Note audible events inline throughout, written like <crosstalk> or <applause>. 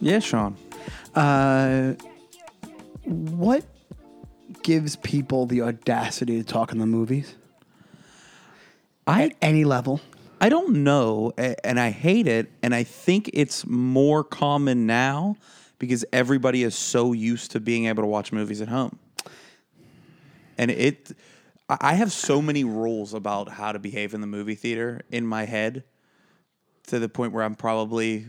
Yeah, Sean. uh, what gives people the audacity to talk in the movies I at any level? I don't know, and I hate it, and I think it's more common now because everybody is so used to being able to watch movies at home. And it, I have so many rules about how to behave in the movie theater in my head, to the point where I'm probably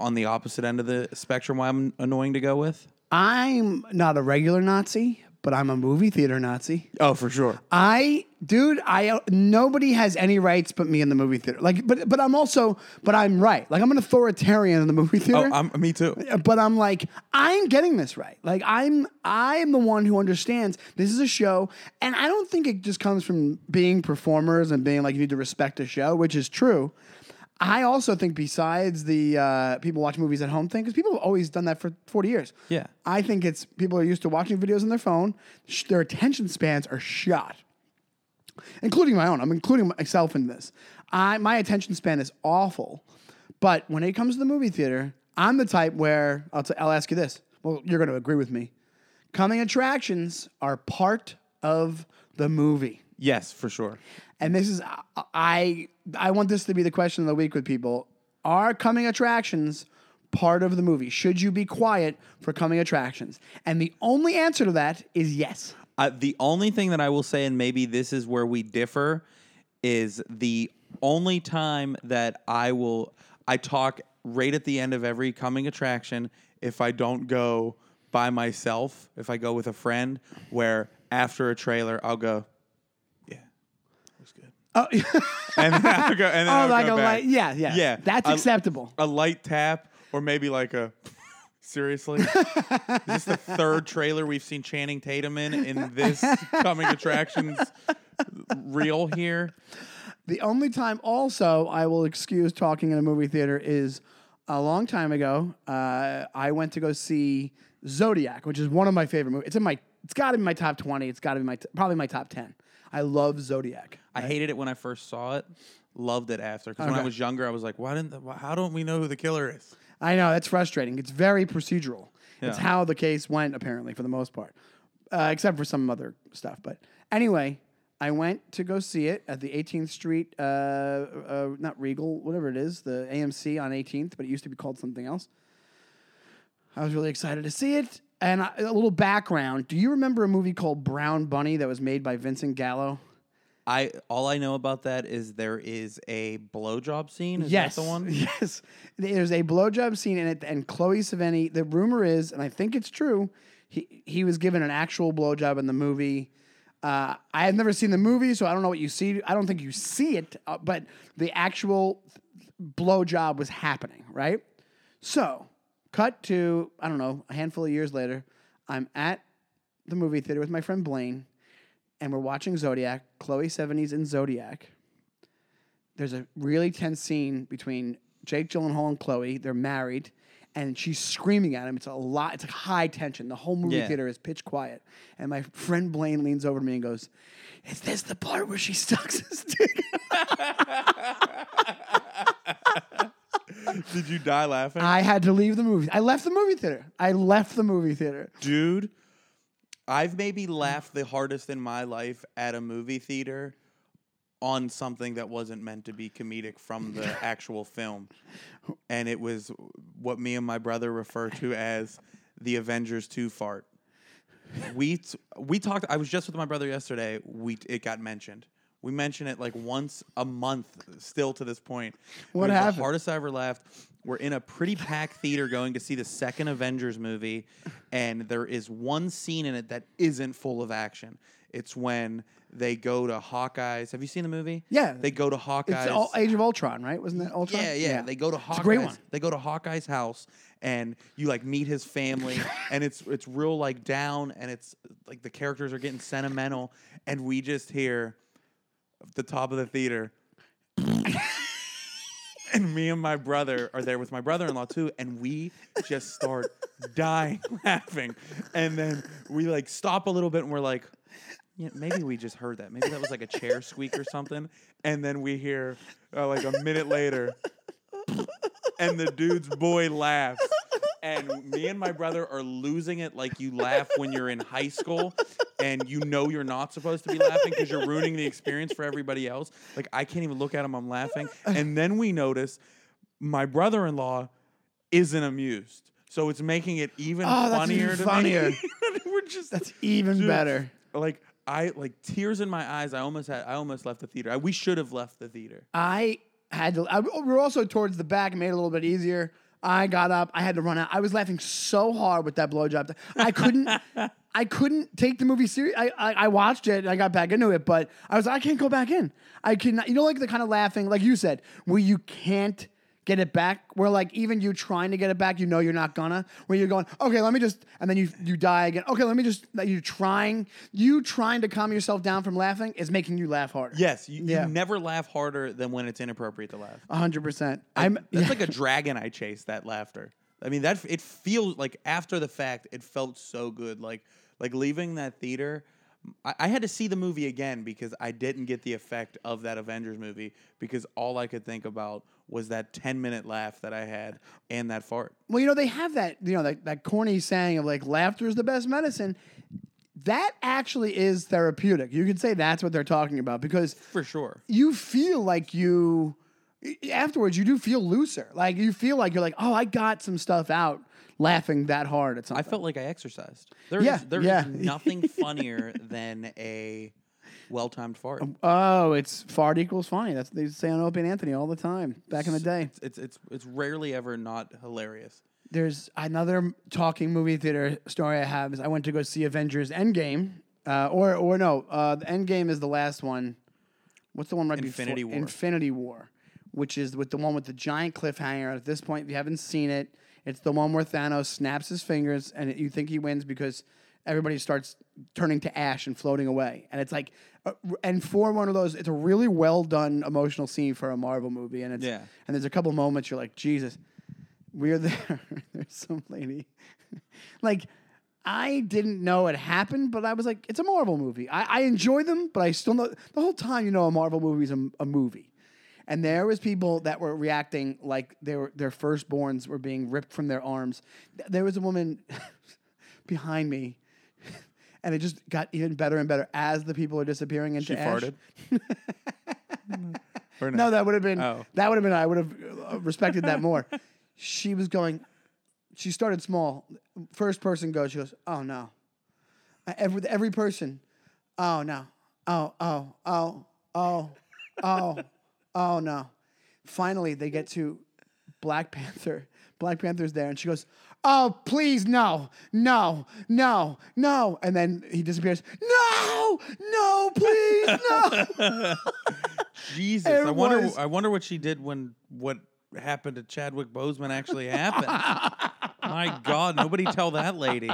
on the opposite end of the spectrum. Why I'm annoying to go with. I'm not a regular Nazi, but I'm a movie theater Nazi. Oh, for sure. I, dude, I nobody has any rights but me in the movie theater. Like, but but I'm also, but I'm right. Like, I'm an authoritarian in the movie theater. Oh, theater. I'm, me too. but I'm like, I'm getting this right. Like I'm I am the one who understands this is a show, and I don't think it just comes from being performers and being like you need to respect a show, which is true. I also think besides the uh, people watch movies at home thing, because people have always done that for 40 years. Yeah. I think it's people are used to watching videos on their phone. Sh- Their attention spans are shot including my own. I'm including myself in this. I my attention span is awful, but when it comes to the movie theater, I'm the type where I'll t- I'll ask you this. Well, you're going to agree with me. Coming attractions are part of the movie. Yes, for sure. And this is I I want this to be the question of the week with people. Are coming attractions part of the movie? Should you be quiet for coming attractions? And the only answer to that is yes. Uh, the only thing that I will say, and maybe this is where we differ, is the only time that I will I talk right at the end of every coming attraction if I don't go by myself, if I go with a friend, where after a trailer I'll go, Oh, <laughs> and then I'll go, and then oh I'll like go a back. light, yeah, yeah, Yeah, That's a- acceptable. a light tap, or maybe like a. Seriously, This <laughs> is this the third trailer we've seen Channing Tatum in in this <laughs> coming attractions reel here? The only time also I will excuse talking in a movie theater is a long time ago. Uh, I went to go see Zodiac, which is one of my favorite movies. It's in my, it's got to be my top twenty. It's got to be my t- probably my top ten. I love Zodiac. I hated it when I first saw it. Loved it after because when I was younger, I was like, "Why didn't? The, how don't we know who the killer is?" I know that's frustrating. It's very procedural. It's how the case went apparently for the most part, uh, except for some other stuff. But anyway, I went to go see it at the 18th Street, uh, uh, not Regal, whatever it is, the AMC on 18th, but it used to be called something else. I was really excited to see it. And a little background: Do you remember a movie called Brown Bunny that was made by Vincent Gallo? I all I know about that is there is a blowjob scene. Is yes, that the one? <laughs> Yes, there's a blowjob scene in it, and Chloe Sevigny. The rumor is, and I think it's true, he he was given an actual blowjob in the movie. Uh, I have never seen the movie, so I don't know what you see. I don't think you see it, uh, but the actual blowjob was happening, right? So, cut to I don't know a handful of years later. I'm at the movie theater with my friend Blaine, and we're watching Zodiac. Chloe Sevigny's in Zodiac there's a really tense scene between Jake Gyllenhaal and Chloe. They're married, and she's screaming at him. It's a lot. It's like high tension. The whole movie Yeah. theater is pitch quiet. And my friend Blaine leans over to me and goes, "Is this the part where she sucks his dick?" <laughs> <laughs> Did you die laughing, I had to leave the movie. I left the movie theater. I left the movie theater. dude? I've maybe laughed the hardest in my life at a movie theater on something that wasn't meant to be comedic from the <laughs> actual film. And it was what me and my brother refer to as the Avengers 2 fart. We t- we talked I was just with my brother yesterday. We it got mentioned. We mention it like once a month still to this point. What it was happened? The hardest I ever laughed. We're in a pretty packed theater going to see the second Avengers movie, and there is one scene in it that isn't full of action. It's when they go to Hawkeye's. Have you seen the movie? Yeah. They go to Hawkeye's. It's all, Age of Ultron, right? Wasn't that Ultron? Yeah, yeah, They go to It's Hawkeye's. a great one. They go to Hawkeye's house and you like meet his family <laughs> and it's it's real like down and it's like the characters are getting sentimental and we just hear at the top of the theater <laughs> and me and my brother are there with my brother-in-law too and we just start dying <laughs> laughing and then we like stop a little bit and we're like yeah, maybe we just heard that. Maybe that was like a chair squeak or something. And then we hear uh, like a minute later, and the dude's boy laughs. And me and my brother are losing it like you laugh when you're in high school and you know you're not supposed to be laughing because you're ruining the experience for everybody else. Like I can't even look at him, I'm laughing. And then we notice my brother in law isn't amused. So it's making it even Oh, that's funnier even to funnier. <laughs> me. We're just That's even Dude. better. like I like tears in my eyes. I almost had I almost left the theater. I, we should have left the theater. I had to. I, we were also towards the back, made it a little bit easier. I got up. I had to run out. I was laughing so hard with that blowjob. I couldn't. <laughs> I couldn't take the movie serious. I, I I watched it. and I got back into it, but I was. Like, I can't go back in. I cannot. You know, like the kind of laughing, like you said, where you can't get it back. Where like even you trying to get it back, you know you're not gonna. Where you're going, okay, let me just, and then you you die again. Okay, let me just. You're trying. You trying to calm yourself down from laughing is making you laugh harder. Yes, you, Yeah. you never laugh harder than when it's inappropriate to laugh. hundred percent. I'm. That's like <laughs> a dragon I chase. That laughter. I mean, that it feels like after the fact, it felt so good. Like like leaving that theater. I, I had to see the movie again because I didn't get the effect of that Avengers movie because all I could think about was that ten minute laugh that I had and that fart. Well, you know, they have that, you know, that, that corny saying of like laughter is the best medicine. That actually is therapeutic. You could say that's what they're talking about because For sure. you feel like you afterwards you do feel looser. Like you feel like you're like, "Oh, I got some stuff out laughing that hard at I felt like I exercised. There is Yeah, there is yeah. nothing <laughs> funnier than a well timed fart. oh, it's fart equals funny. That's what they say on Opie and Anthony all the time back in the day. It's it's it's rarely ever not hilarious. There's another talking movie theater story I have is I went to go see Avengers Endgame, uh, or or no, uh, the Endgame is the last one. What's the one right Infinity before War. Infinity War, which is with the one with the giant cliffhanger. At this point, if you haven't seen it, it's the one where Thanos snaps his fingers and you think he wins because everybody starts turning to ash and floating away. And it's like, uh, and for one of those, it's a really well done emotional scene for a Marvel movie. And it's Yeah. and there's a couple moments you're like, Jesus, we're there. <laughs> There's some lady. <laughs> like, I didn't know it happened, but I was like, it's a Marvel movie. I, I enjoy them, but I still know the whole time you know a Marvel movie is a, a movie. And there was people that were reacting like they were, their firstborns were being ripped from their arms. There was a woman <laughs> behind me, and it just got even better and better as the people are disappearing into She ash. farted. <laughs> No, that would have been Oh. that would have been I would have uh, respected that more. she was going. She started small. First person goes. She goes. Oh no. Uh, Every every person. Oh no. Oh oh oh oh oh oh no. Finally, they get to Black Panther. Black Panther's there, and she goes. Oh please no no no no and then he disappears no no please no <laughs> Jesus, It I wonder. was- I wonder what she did when what happened to Chadwick Boseman actually happened. My God, nobody tell that lady.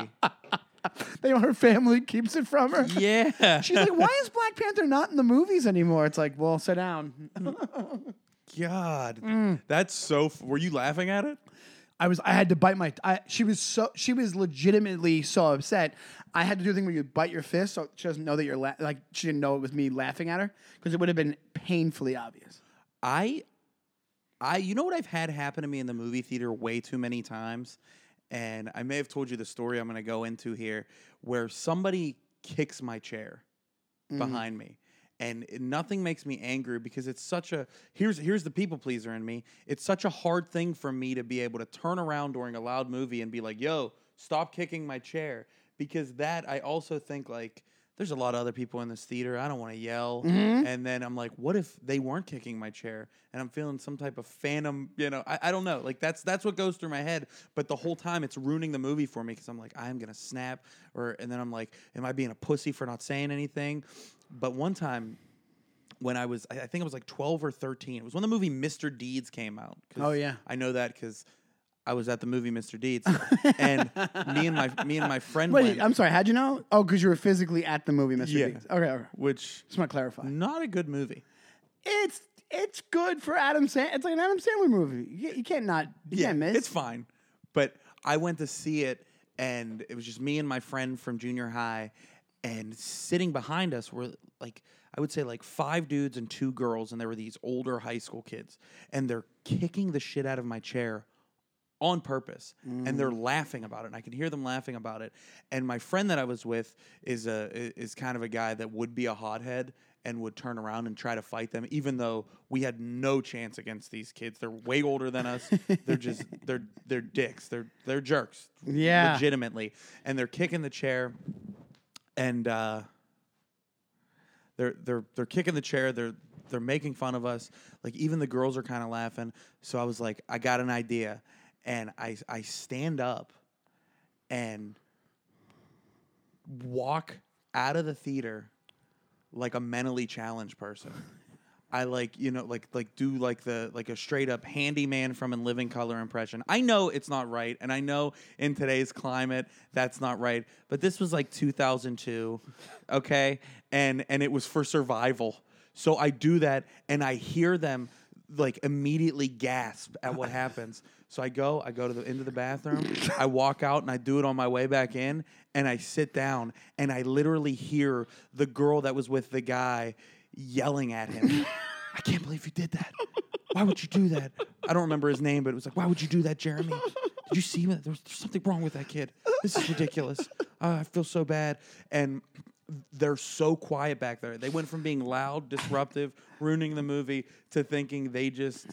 they her family keeps it from her Yeah, <laughs> She's like, why is Black Panther not in the movies anymore? It's like, well, sit down. <laughs> God, Mm. that's so. F- were you laughing at it? I was, I had to bite my. I, she was so, she was legitimately so upset. I had to do the thing where you bite your fist, so she doesn't know that you're la- like she didn't know it was me laughing at her because it would have been painfully obvious. I, I, you know what I've had happen to me in the movie theater way too many times, and I may have told you the story I'm going to go into here, where somebody kicks my chair mm. behind me, and nothing makes me angry because it's such a here's here's the people pleaser in me. It's such a hard thing for me to be able to turn around during a loud movie and be like, "Yo, stop kicking my chair," because that I also think like. There's a lot of other people in this theater. I don't want to yell. Mm-hmm. And then I'm like, what if they weren't kicking my chair? And I'm feeling some type of phantom, you know, I, I don't know. Like that's that's what goes through my head. But the whole time it's ruining the movie for me because I'm like, I'm gonna snap. Or and then I'm like, am I being a pussy for not saying anything? But one time when I was, I I think I was like 12 or 13. It was when the movie Mr. Deeds came out. 'cause Oh, yeah. I know that because I was at the movie Mr. Deeds, and me and my me and my friend Wait, went, I'm sorry. How'd you know? Oh, because you were physically at the movie, Mr. Yeah. Deeds. Okay, okay. which Just want to clarify. not a good movie. It's it's good for Adam Sandler. It's like an Adam Sandler movie. You, you can't not. You can't miss. It's fine. But I went to see it, and it was just me and my friend from junior high, and sitting behind us were like, I would say like five dudes and two girls, and there were these older high school kids, and they're kicking the shit out of my chair on purpose and they're mm. laughing about it and i can hear them laughing about it and my friend that i was with is a is kind of a guy that would be a hothead and would turn around and try to fight them even though we had no chance against these kids. They're way older than us. They're just <laughs> they're they're dicks. They're they're jerks Yeah. legitimately and they're kicking the chair and uh they're they're they're kicking the chair. They're they're making fun of us. Like even the girls are kind of laughing. So i was like i got an idea. And i i stand up and walk out of the theater like a mentally challenged person I like you know like like do like the like a straight up handyman from in living color impression. I know it's not right, and I know in today's climate that's not right. But this was like 2002, okay, and and it was for survival. So I do that, and I hear them like immediately gasp at what <laughs> happens. So I go, I go to the into the bathroom, I walk out, and I do it on my way back in, and I sit down, and I literally hear the girl that was with the guy yelling at him. I can't believe you did that. Why would you do that? I don't remember his name, but it was like, why would you do that, Jeremy? Did you see him? There's, there's something wrong with that kid. This is ridiculous. Uh, I feel so bad. And they're so quiet back there. They went from being loud, disruptive, ruining the movie, to thinking they just,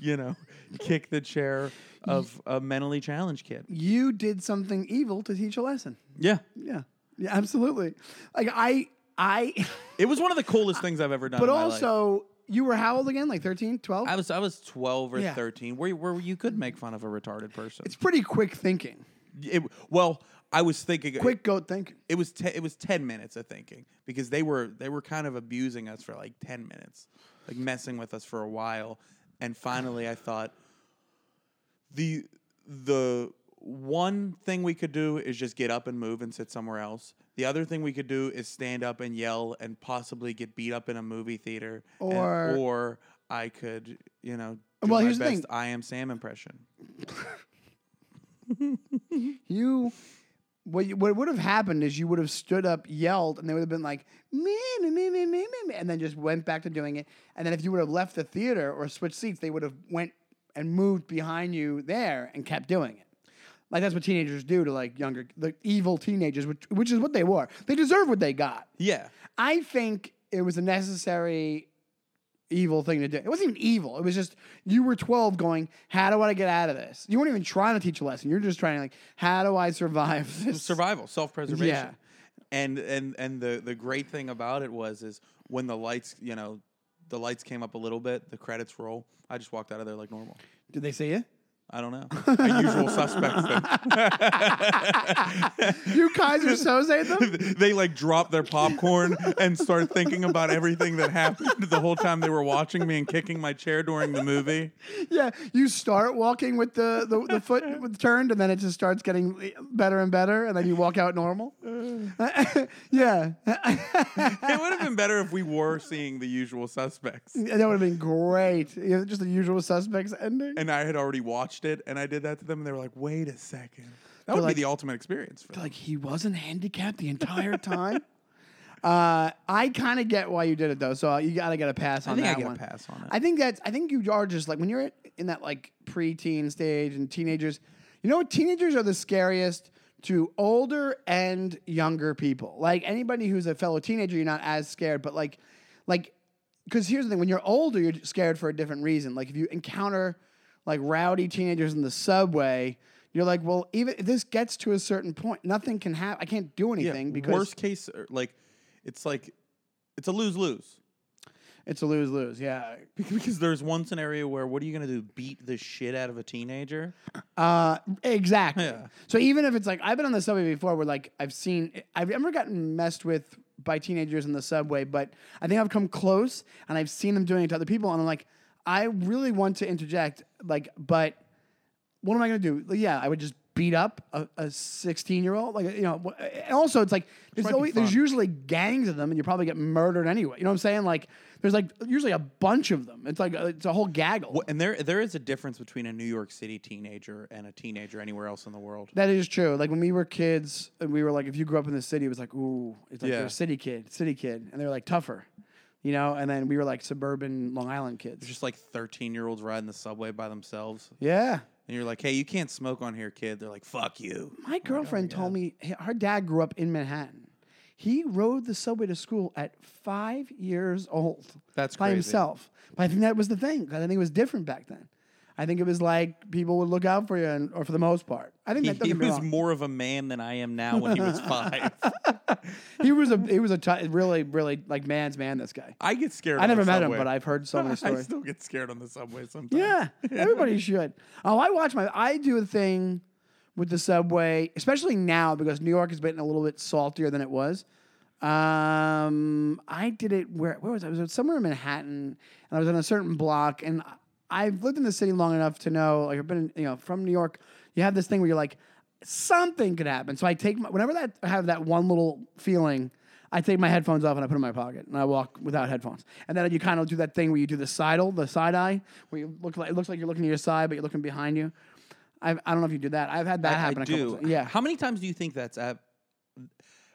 you know, kick the chair of a mentally challenged kid. You did something evil to teach a lesson. Yeah. Yeah. Yeah, absolutely. Like I I <laughs> It was one of the coolest things I've ever done. but in my life. also you were how old again? Like 13, 12? I was I was twelve or Yeah. thirteen, where where you could make fun of a retarded person. it's pretty quick thinking. It, well, I was thinking Quick goat thinking. It was te- it was ten minutes of thinking because they were they were kind of abusing us for like ten minutes, like messing with us for a while, and finally I thought the the one thing we could do is just get up and move and sit somewhere else. The other thing we could do is stand up and yell and possibly get beat up in a movie theater, and- Or- or I could you know do Well, my here's the thing. I am Sam impression. <laughs> You what, you, what would have happened is you would have stood up, yelled, and they would have been like me, me, me, me, me, me, and then just went back to doing it. And then if you would have left the theater or switched seats, they would have went and moved behind you there and kept doing it. Like that's what teenagers do to like younger, the evil teenagers, which which is what they were. They deserve what they got. Yeah, I think it was a necessary evil thing to do. It wasn't even evil. It was just you were 12 going, how do I get out of this? You weren't even trying to teach a lesson. You're just trying to like, how do I survive <laughs> this? survival, self preservation. Yeah. And and and the the great thing about it was is when the lights, you know, the lights came up a little bit, the credits roll. I just walked out of there like normal. Did they see you? I don't know. Usual suspects. <laughs> You Keyser Soze them? <laughs> they like drop their popcorn and start thinking about everything that happened the whole time they were watching me and kicking my chair during the movie. yeah. You start walking with the, the, the foot <laughs> turned and then it just starts getting better and better and then you walk out normal. yeah. It would have been better if we were seeing the usual suspects. that would have been great. Yeah, just the usual suspects ending. And I had already watched it and I did that to them and they were like, wait a second. That would like- be the ultimate experience for them. like he wasn't handicapped the entire time. <laughs> uh, I kind of get why you did it though, so you got to get a pass on think I that get a pass on it. I think that's. I think you are just like when you're in that like preteen stage and teenagers. You know what? Teenagers are the scariest to older and younger people. Like anybody who's a fellow teenager, you're not as scared, but like, like, because here's the thing: when you're older, you're scared for a different reason. Like if you encounter like rowdy teenagers in the subway. You're like, well, even if this gets to a certain point, nothing can happen. I can't do anything because worst case, uh, like it's like it's a lose lose it's a lose lose. Yeah. <laughs> because there's one scenario where what are you gonna do? Beat the shit out of a teenager? Uh, exactly. Yeah. So even if it's like I've been on the subway before, where like I've seen, I've never gotten messed with by teenagers in the subway, but I think I've come close and I've seen them doing it to other people, and I'm like, I really want to interject, like, but what am I gonna do? Like, Yeah, I would just beat up a, a 16 year old. Like, you know, and also it's like, there's, always, there's usually gangs of them and you probably get murdered anyway. You know what I'm saying? Like, there's like usually a bunch of them. It's like, a, it's a whole gaggle. Wh- And there there is a difference between a New York City teenager and a teenager anywhere else in the world. That is true. Like when we were kids, and we were like, if you grew up in the city, it was like, ooh, it's like Yeah. you're a city kid, city kid, and they were like tougher, you know. And then we were like suburban Long Island kids. Just like 13 year olds riding the subway by themselves. yeah. And you're like, hey, you can't smoke on here, kid. They're like, fuck you. My girlfriend oh, told me her dad grew up in Manhattan. He rode the subway to school at five years old. That's by crazy. himself. But I think that was the thing. I think it was different back then. I think it was like people would look out for you, and, or for the most part. I think He, that he was wrong. more of a man than I am now when he was five. <laughs> he was a he was a t- really really like man's man. This guy. I get scared. I never met him, but I've heard so many <laughs> stories. I still get scared on the subway sometimes. Yeah, <laughs> everybody should. Oh, I watch my. I do a thing with the subway, especially now because New York has been a little bit saltier than it was. Um, I did it where where was I? I was somewhere in Manhattan, and I was on a certain block, and I've lived in the city long enough to know, like I've been, you know, from New York. You have this thing where you're like, something could happen. So I take my, whenever that I have that one little feeling. I take my headphones off and I put them in my pocket and I walk without headphones. And then you kind of do that thing where you do the sidle, the side eye, where you look like it looks like you're looking to your side, but you're looking behind you. I've, I don't know if you do that. I've had that I, I happen. a couple do. times. Yeah. How many times do you think that's at?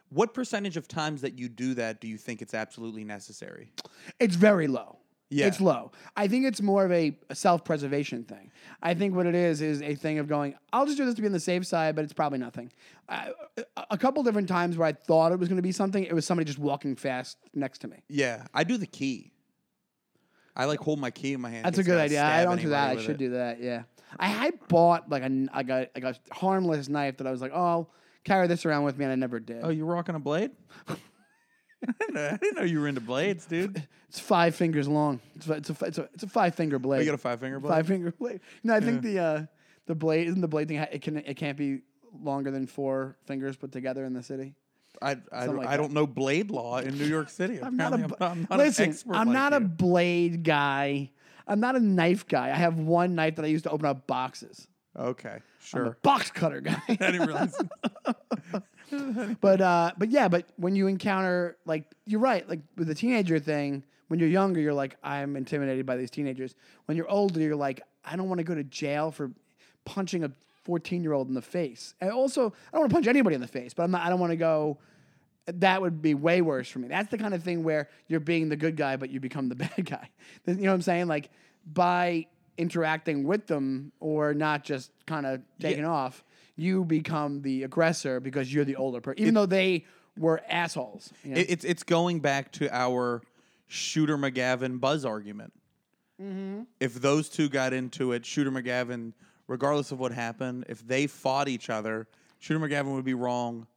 What percentage of times that you do that do you think it's absolutely necessary? It's very low. Yeah. It's low. I think it's more of a self preservation thing. I think what it is is a thing of going, I'll just do this to be on the safe side, but it's probably nothing. Uh, a couple different times where I thought it was going to be something, it was somebody just walking fast next to me. Yeah, I do the key. I like hold my key in my hand. That's a good idea. I don't do that. I should it. do that. Yeah. I had bought like a, like a, like a harmless knife that I was like, oh, I'll carry this around with me, and I never did. Oh, you're rocking a blade? <laughs> <laughs> I, didn't know, I didn't know you were into blades, dude. It's five fingers long. It's a, it's a, it's a, it's a five finger blade. Oh, you got a five finger blade? five finger blade. No, I think the uh, the blade isn't the blade thing. It can it can't be longer than four fingers put together in the city. I, I, don't, like I don't know blade law in New York City. <laughs> I'm not a I'm not, I'm not listen. I'm like not a you. blade guy. I'm not a knife guy. I have one knife that I use to open up boxes. Okay, I'm a sure. box cutter guy. <laughs> I didn't realize. <laughs> but uh, but yeah, but when you encounter like you're right, like with the teenager thing, when you're younger, you're like, I'm intimidated by these teenagers. When you're older, you're like, I don't want to go to jail for punching a 14 year old in the face. And also, I don't want to punch anybody in the face, but I'm not. I don't want to go. That would be way worse for me. That's the kind of thing where you're being the good guy, but you become the <laughs> bad guy. You know what I'm saying? Like by interacting with them or not just kind of taking off, you become the aggressor because you're the older person, even though they were assholes. you know? It, it's it's going back to our Shooter McGavin Buzz argument. Mm-hmm. If those two got into it, Shooter McGavin, regardless of what happened, if they fought each other, Shooter McGavin would be wrong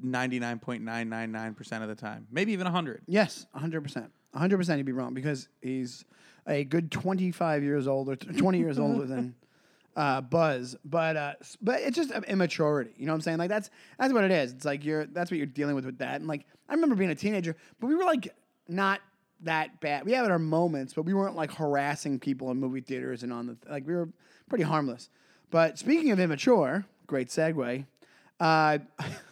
ninety nine point nine nine nine percent of the time, maybe even hundred. yes, 100%. 100% he'd be wrong because he's a good 25 years older, 20 years <laughs> older than uh, Buzz. But uh, but it's just immaturity. You know what I'm saying? Like that's that's what it is. It's like you're that's what you're dealing with with that. And like I remember being a teenager, but we were like not that bad. We had our moments, but we weren't like harassing people in movie theaters and on the like we were pretty harmless. But speaking of immature, great segue. Uh,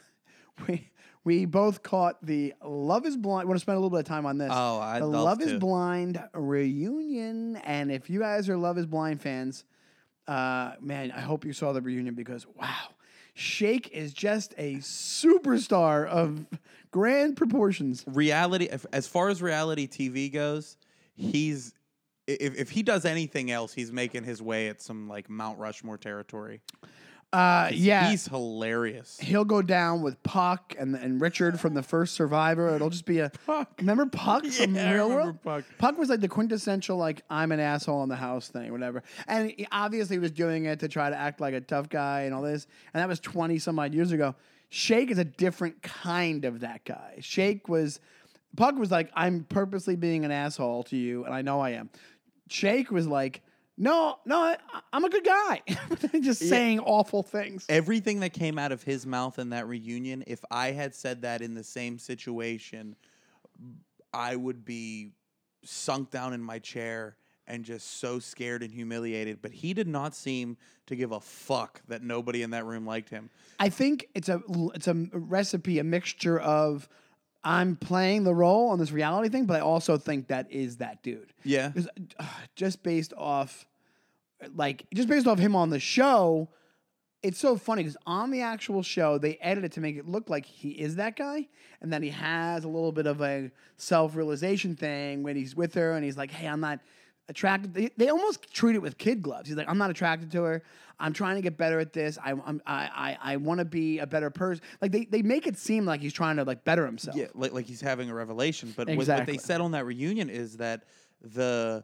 <laughs> we we both caught the Love Is Blind. Want to spend a little bit of time on this? Oh, I'd the love Love Is. Blind reunion. And if you guys are Love Is Blind fans, uh, man, I hope you saw the reunion because wow, Shake is just a superstar of grand proportions. Reality, as far as reality TV goes, he's if if he does anything else, he's making his way at some like Mount Rushmore territory. Uh, yeah, he's hilarious. he'll go down with Puck and and Richard from the first Survivor. It'll just be a <laughs> Puck. Remember Puck from Yeah, I Real remember World? Puck. Puck was like the quintessential like I'm an asshole in the house thing, whatever. And obviously, he obviously was doing it to try to act like a tough guy and all this. And that was 20 some odd years ago. Shake is a different kind of that guy. Shake was Puck was like I'm purposely being an asshole to you and I know I am. Shake was like no, no, I, I'm a good guy. <laughs> just saying awful things. Everything that came out of his mouth in that reunion, if I had said that in the same situation, I would be sunk down in my chair and just so scared and humiliated. But he did not seem to give a fuck that nobody in that room liked him. I think it's a it's a recipe, a mixture of I'm playing the role on this reality thing, but I also think that is that dude. Yeah. uh, just based off, like, just based off him on the show, it's so funny because on the actual show, they edit it to make it look like he is that guy, and then he has a little bit of a self realization thing when he's with her, and he's like, "Hey, I'm not." Attracted, they, they almost treat it with kid gloves. He's like, I'm not attracted to her. I'm trying to get better at this. I, I'm, I, I, I want to be a better person. Like they, they make it seem like he's trying to like better himself. Yeah, like like he's having a revelation. But what- what they said on that reunion is that the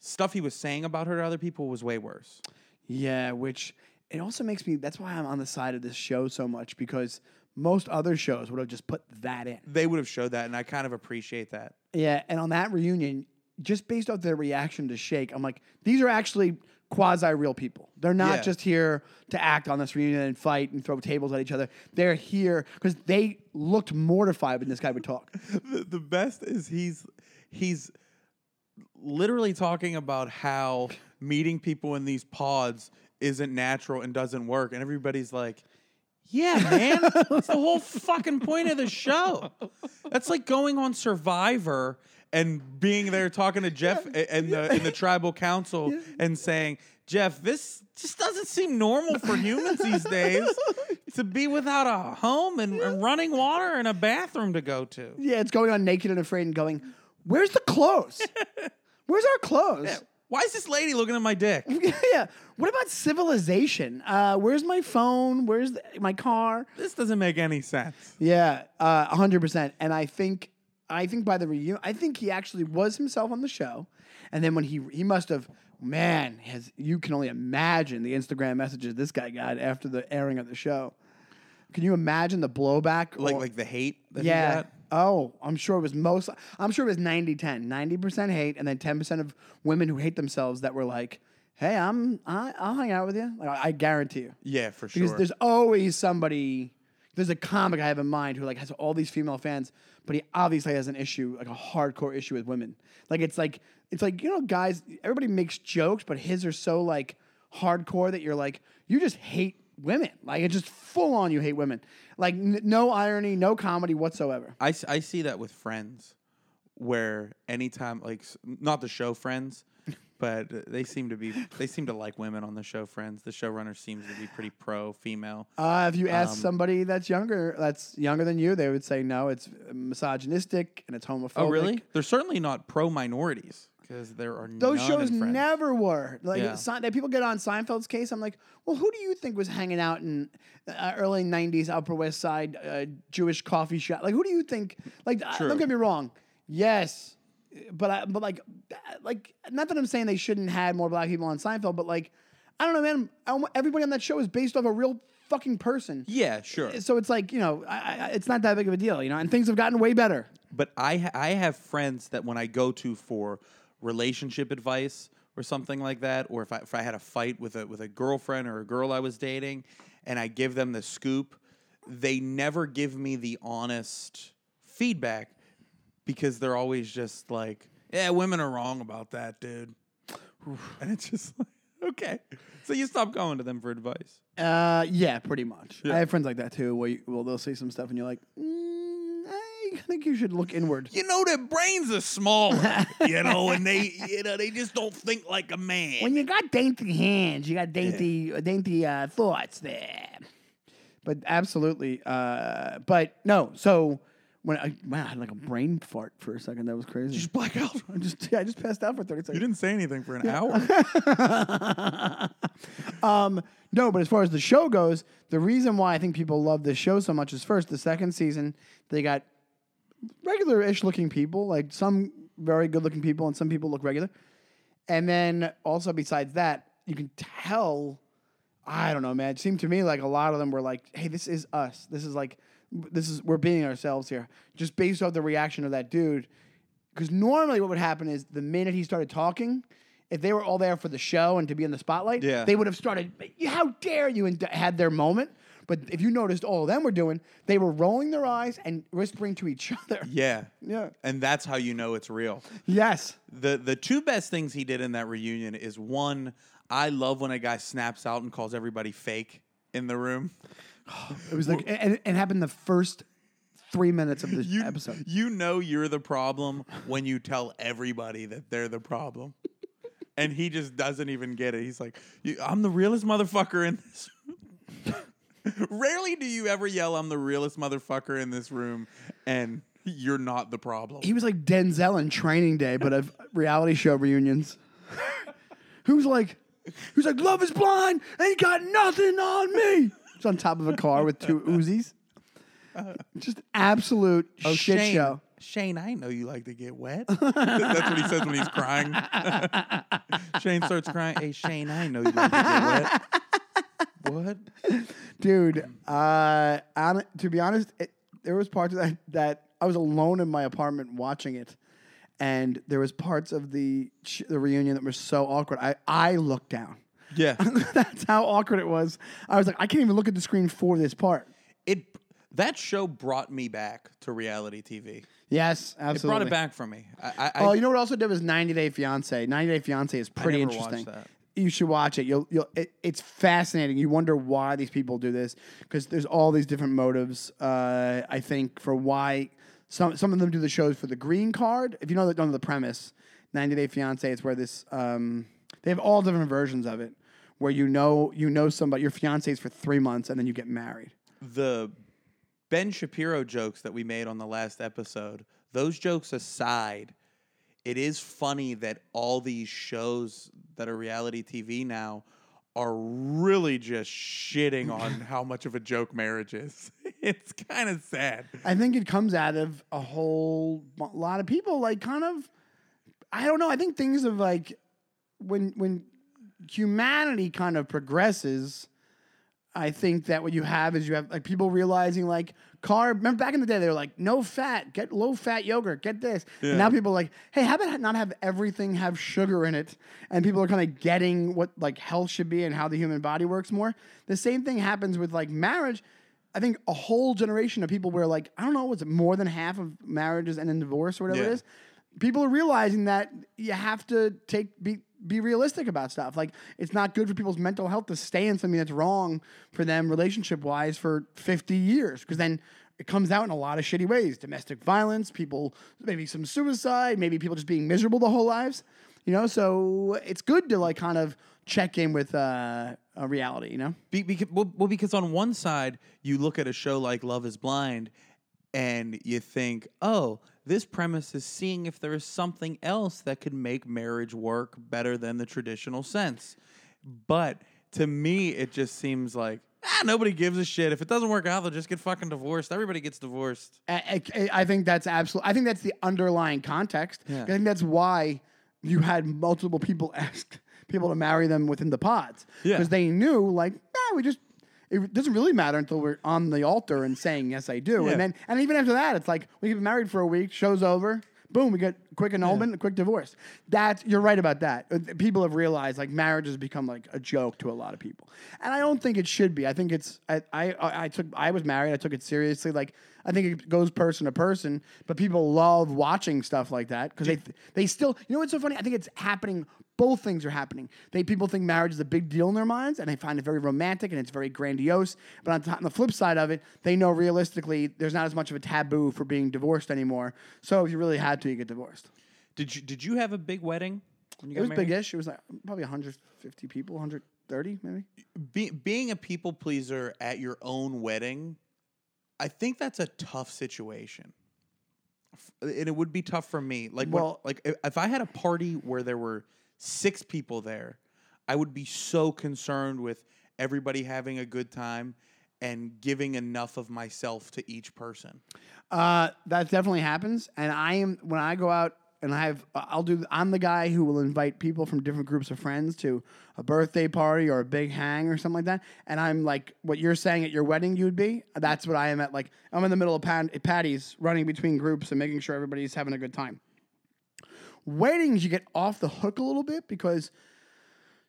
stuff he was saying about her to other people was way worse. Yeah, which it also makes me. That's why I'm on the side of this show so much because most other shows would have just put that in. They would have showed that, and I kind of appreciate that. Yeah, and on that reunion, just based off their reaction to Shake, I'm like, these are actually quasi real people. They're not Yeah. just here to act on this reunion and fight and throw tables at each other. They're here because they looked mortified when this guy would talk. the, the best is he's he's literally talking about how meeting people in these pods isn't natural and doesn't work, and everybody's like. Yeah, man. That's the whole fucking point of the show. That's like going on Survivor and being there talking to Jeff a- and the in the tribal council and saying, "Jeff, this just doesn't seem normal for humans these days to be without a home and, and running water and a bathroom to go to." Yeah, it's going on naked and afraid and going, where's the clothes? <laughs> Where's our clothes? Why is this lady looking at my dick? <laughs> yeah. What about civilization? Uh, where's my phone? Where's the, my car? This doesn't make any sense. Yeah, uh, hundred percent. And I think, I think by the reunion, I think he actually was himself on the show, and then when he he must have, man, has you can only imagine the Instagram messages this guy got after the airing of the show. Can you imagine the blowback? Like or- like the hate that he yeah. Oh, I'm sure it was most. I'm sure it was 90 10. 90% hate, and then 10% of women who hate themselves that were like, hey, I'm, I, I'll hang out with you. Like, I guarantee you. Yeah, for sure. Because there's always somebody. There's a comic I have in mind who like has all these female fans, but he obviously has an issue, like a hardcore issue with women. Like it's like it's like you know, guys. Everybody makes jokes, but his are so like hardcore that you're like you just hate women. Like it's just full on you hate women. Like n- no irony, no comedy whatsoever. I, I see that with friends where anytime like not the show friends but they seem to be <laughs> they seem to like women on the show friends the showrunner seems to be pretty pro female Uh, if you ask Um, somebody that's younger, that's younger than you, they would say no. It's misogynistic and it's homophobic. oh really they're certainly not pro minorities because there are Those shows never were. Like Yeah. Se- that people get on Seinfeld's case. I'm like, well, who do you think was hanging out in uh, early '90s Upper West Side uh, Jewish coffee shop? Like, who do you think? Like, uh, don't get me wrong. Yes, but I, but like, like not that I'm saying they shouldn't have more black people on Seinfeld, but like, I don't know, man. I don't- Everybody on that show is based off a real fucking person. yeah sure So it's like you know, I, I, it's not that big of a deal, you know. And things have gotten way better. but I ha- I have friends that when I go to for relationship advice or something like that, or if I if I had a fight with a with a girlfriend or a girl I was dating, and I give them the scoop, they never give me the honest feedback because they're always just like, "Yeah, women are wrong about that, dude," <sighs> and it's just like, <laughs> okay, so you stop going to them for advice. Uh, yeah, pretty much. Yeah. I have friends like that too. Where you, well, they'll say some stuff, and you're like, mm, I think you should look inward. You know, their brains are smaller, <laughs> you know, and they, you know, they just don't think like a man. When you got dainty hands, you got dainty, uh, dainty uh, thoughts there. But absolutely. Uh, but no. So when I, wow, I had like a brain fart for a second. That was crazy. just black out. <laughs> I just, yeah, I just passed out for thirty seconds. You didn't say anything for an hour. <laughs> um, no, but as far as the show goes, the reason why I think people love this show so much is first, the second season, they got regular ish looking people, like some very good looking people, and some people look regular. And then also, besides that, you can tell, I don't know, man, it seemed to me like a lot of them were like, hey, this is us. This is like, this is, we're being ourselves here. Just based off the reaction of that dude. Because normally what would happen is the minute he started talking, if they were all there for the show and to be in the spotlight, Yeah. they would have started, how dare you, and had their moment. But if you noticed, all of them were doing, they were rolling their eyes and whispering to each <laughs> other. Yeah. Yeah. And that's how you know it's real. Yes. The the two best things he did in that reunion is one, I love when a guy snaps out and calls everybody fake in the room. <sighs> It was like, and it happened the first three minutes of the You, episode. you know you're the problem when you tell everybody that they're the problem. and he just doesn't even get it. He's like, I'm the realest motherfucker in this <laughs> Rarely do you ever yell, I'm the realest motherfucker in this room, and you're not the problem. He was like Denzel in Training Day, but of reality show reunions. <laughs> who's like, who's like, love is blind, ain't got nothing on me. On top of a car with two <laughs> Uzis. Just absolute Oh, shit Shayne, show. Shayne, I know you like to get wet. <laughs> That's what he says when he's crying. <laughs> Shayne starts crying. Hey, Shayne, I know you like to get wet. What? Dude, uh, hon- to be honest, it, there was parts of that that I was alone in my apartment watching it, and there was parts of the sh- the reunion that were so awkward. I I looked down. Yeah. <laughs> That's how awkward it was. I was like, I can't even look at the screen for this part. It that show brought me back to reality TV. Yes, absolutely. It brought it back for me. I, I, Oh, you know what also did was 90 Day Fiance. 90 Day Fiance is pretty never watched interesting. that. You should watch it. You'll you'll it, it's fascinating. You wonder why these people do this because there's all these different motives. Uh, I think for why some some of them do the shows for the green card. If you know the, know the premise, 90 Day Fiance, it's where this um, they have all different versions of it. Where you know you know somebody your fiance is for three months and then you get married. the Ben Shapiro jokes that we made on the last episode, those jokes aside, it is funny that all these shows that are reality TV now are really just shitting on <laughs> how much of a joke marriage is. <laughs> It's kind of sad. I think it comes out of a whole lot of people like kind of I don't know. I think things of like when when humanity kind of progresses, I think that what you have is you have like people realizing like carb. Remember back in the day, they were like, no fat, get low fat yogurt, get this. And now people are like, hey, how about not have everything have sugar in it? And people are kind of getting what like health should be and how the human body works more. The same thing happens with like marriage. I think a whole generation of people where like I don't know, was it more than half of marriages and then divorce or whatever it Yeah. is? People are realizing that you have to take be be realistic about stuff. Like it's not good for people's mental health to stay in something that's wrong for them relationship wise for 50 years because then it comes out in a lot of shitty ways. Domestic violence, people maybe some suicide, maybe people just being miserable the whole lives. You know, so it's good to like kind of check in with uh, a reality, you know? Be, because, well, well, because on one side, you look at a show like Love is Blind and you think, oh, this premise is seeing if there is something else that could make marriage work better than the traditional sense. But to me, it just seems like, ah, nobody gives a shit. If it doesn't work out, they'll just get fucking divorced. Everybody gets divorced. I, I- I think that's absolutely. I think that's the underlying context. Yeah. I think that's why you had multiple people <laughs> ask people to marry them within the pods Yeah. because they knew, like, nah, we just. It doesn't really matter until we're on the altar and saying yes, I do, Yeah. and then and even after that, it's like we get married for a week, show's over, boom, we get quick annulment, a quick divorce. That's you're right about that. Uh, People have realized like marriage has become like a joke to a lot of people, and I don't think it should be. I think it's I I, I took I was married, I took it seriously. Like I think it goes person to person, but people love watching stuff like that because they they still you know what's so funny? I think it's happening. Both things are happening. They people think marriage is a big deal in their minds, and they find it very romantic and it's very grandiose. But on, top, on the flip side of it, they know realistically there's not as much of a taboo for being divorced anymore. So if you really had to, you get divorced. Did you did you have a big wedding when you It got was married? big-ish. It was like probably 150 people, 130 maybe. Be, being a people pleaser at your own wedding, I think that's a tough situation. F- And it would be tough for me. Like, when- Well- like if- if I had a party where there were six people there, I would be so concerned with everybody having a good time and giving enough of myself to each person. Uh, that definitely happens, and I am when I go out and I have I'll do I'm the guy who will invite people from different groups of friends to a birthday party or a big hang or something like that, and I'm like what you're saying at your wedding you would be. That's what I am at. Like I'm in the middle of pat- patties, running between groups and making sure everybody's having a good time. Weddings, you get off the hook a little bit because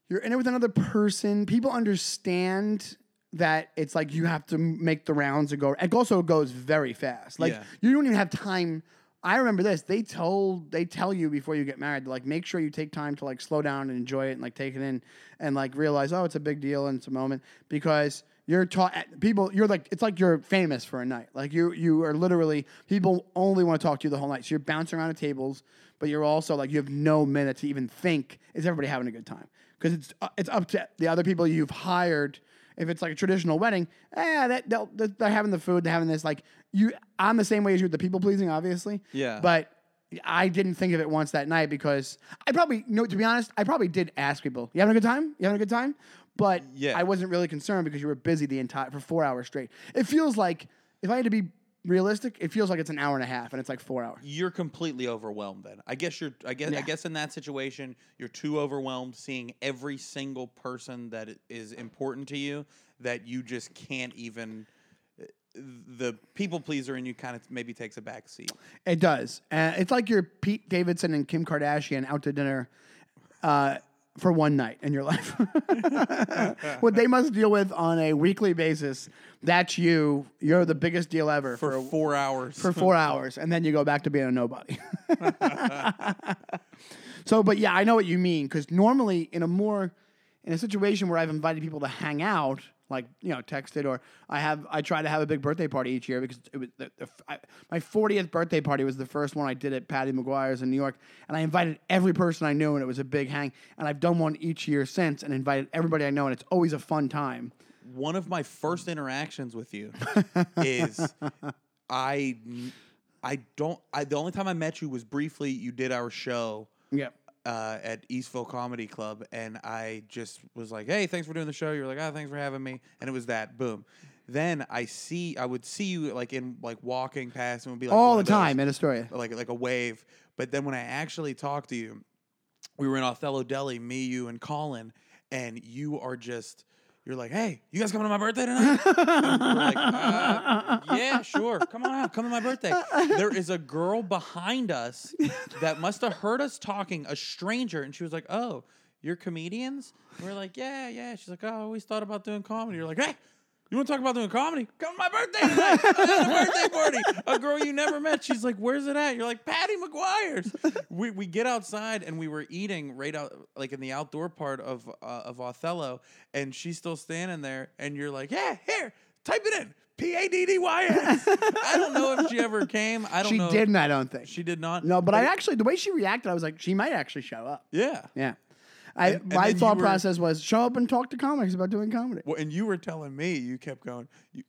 you're in it with another person. People understand that it's like you have to make the rounds and go. It also goes very fast. Like Yeah. you don't even have time. I remember this. They told they tell you before you get married, like make sure you take time to like slow down and enjoy it and like take it in and like realize oh it's a big deal and it's a moment because you're taught eh, people you're like it's like you're famous for a night like you you are literally people only want to talk to you the whole night so you're bouncing around at tables but you're also like you have no minute to even think is everybody having a good time because it's uh, it's up to the other people you've hired if it's like a traditional wedding, eh, that they'll, they're having the food, they're having this. Like you, I'm the same way as you with the people pleasing, obviously. Yeah. But I didn't think of it once that night because I probably, you know, to be honest, I probably did ask people, "You having a good time? You having a good time?" But Yeah. I wasn't really concerned because you were busy the entire for four hours straight. It feels like if I had to be realistic, it feels like it's an hour and a half, and it's like four hours. You're completely overwhelmed then. I guess you're I guess I guess in that situation you're too overwhelmed seeing every single person that is important to you that you just can't even uh, the people pleaser in you kind of maybe takes a back seat. It does. Uh, it's like you're Pete Davidson and Kim Kardashian out to dinner uh, for one night in your life. <laughs> what they must deal with on a weekly basis, that's you. You're the biggest deal ever For for, 4 hours. for four hours, and then you go back to being a nobody. <laughs> so, but yeah, I know what you mean because normally in a more in a situation where I've invited people to hang out, like you know, texted or I have I try to have a big birthday party each year because it was the, the, I, my 40th birthday party was the first one I did at Paddy McGuire's in New York, and I invited every person I knew, and it was a big hang. And I've done one each year since, and invited everybody I know, and it's always a fun time. one of my first interactions with you <laughs> is I I don't I the only time I met you was briefly you did our show Yeah. Uh, at Eastville Comedy Club, and I just was like, "Hey, thanks for doing the show." You're like, "Ah, thanks for having me," and it was that. Boom. Then I see, I would see you like in like walking past, and would be like All one the of those, time in Astoria. like like a wave. But then when I actually talked to you, we were in Othello Deli, me, you, and Colin, and you are just. You're like, hey, you guys coming to my birthday tonight? <laughs> Like, uh, yeah, sure. Come on out. Come to my birthday. There is a girl behind us that must have heard us talking, a stranger, and she was like, oh, you're comedians? And we're like, yeah, yeah. She's like, oh, I always thought about doing comedy. You're like, hey, you want to talk about doing comedy? Come to my birthday tonight. A birthday party. A girl you never met. She's like, where's it at? You're like, Paddy McGuire's. We, we get outside and we were eating right out, like in the outdoor part of uh, of Othello, and she's still standing there, and you're like, yeah, here, type it in. P A D D Y S. I don't know if she ever came. I don't She know. didn't, I don't think. She did not. No, but I actually, the way she reacted, I was like, she might actually show up. Yeah. Yeah. I, And- and my thought were- process was show up and talk to comics about doing comedy. Well, and you were telling me you kept going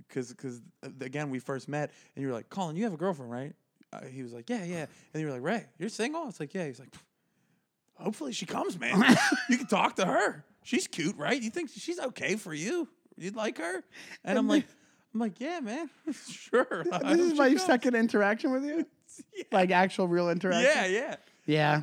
because because again we first met and you were like, Colin, you have a girlfriend, right? Uh, he was like, Yeah, yeah. And you were like, Ray, you're single? It's like, Yeah. He's like, Hopefully she comes, man. <laughs> you can talk to her. She's cute, right? You think she's okay for you? You'd like her? And I'm like, I'm like, yeah, man, <laughs> sure. This is my second interaction with you. <laughs> Like actual real interaction. Yeah, yeah. Yeah.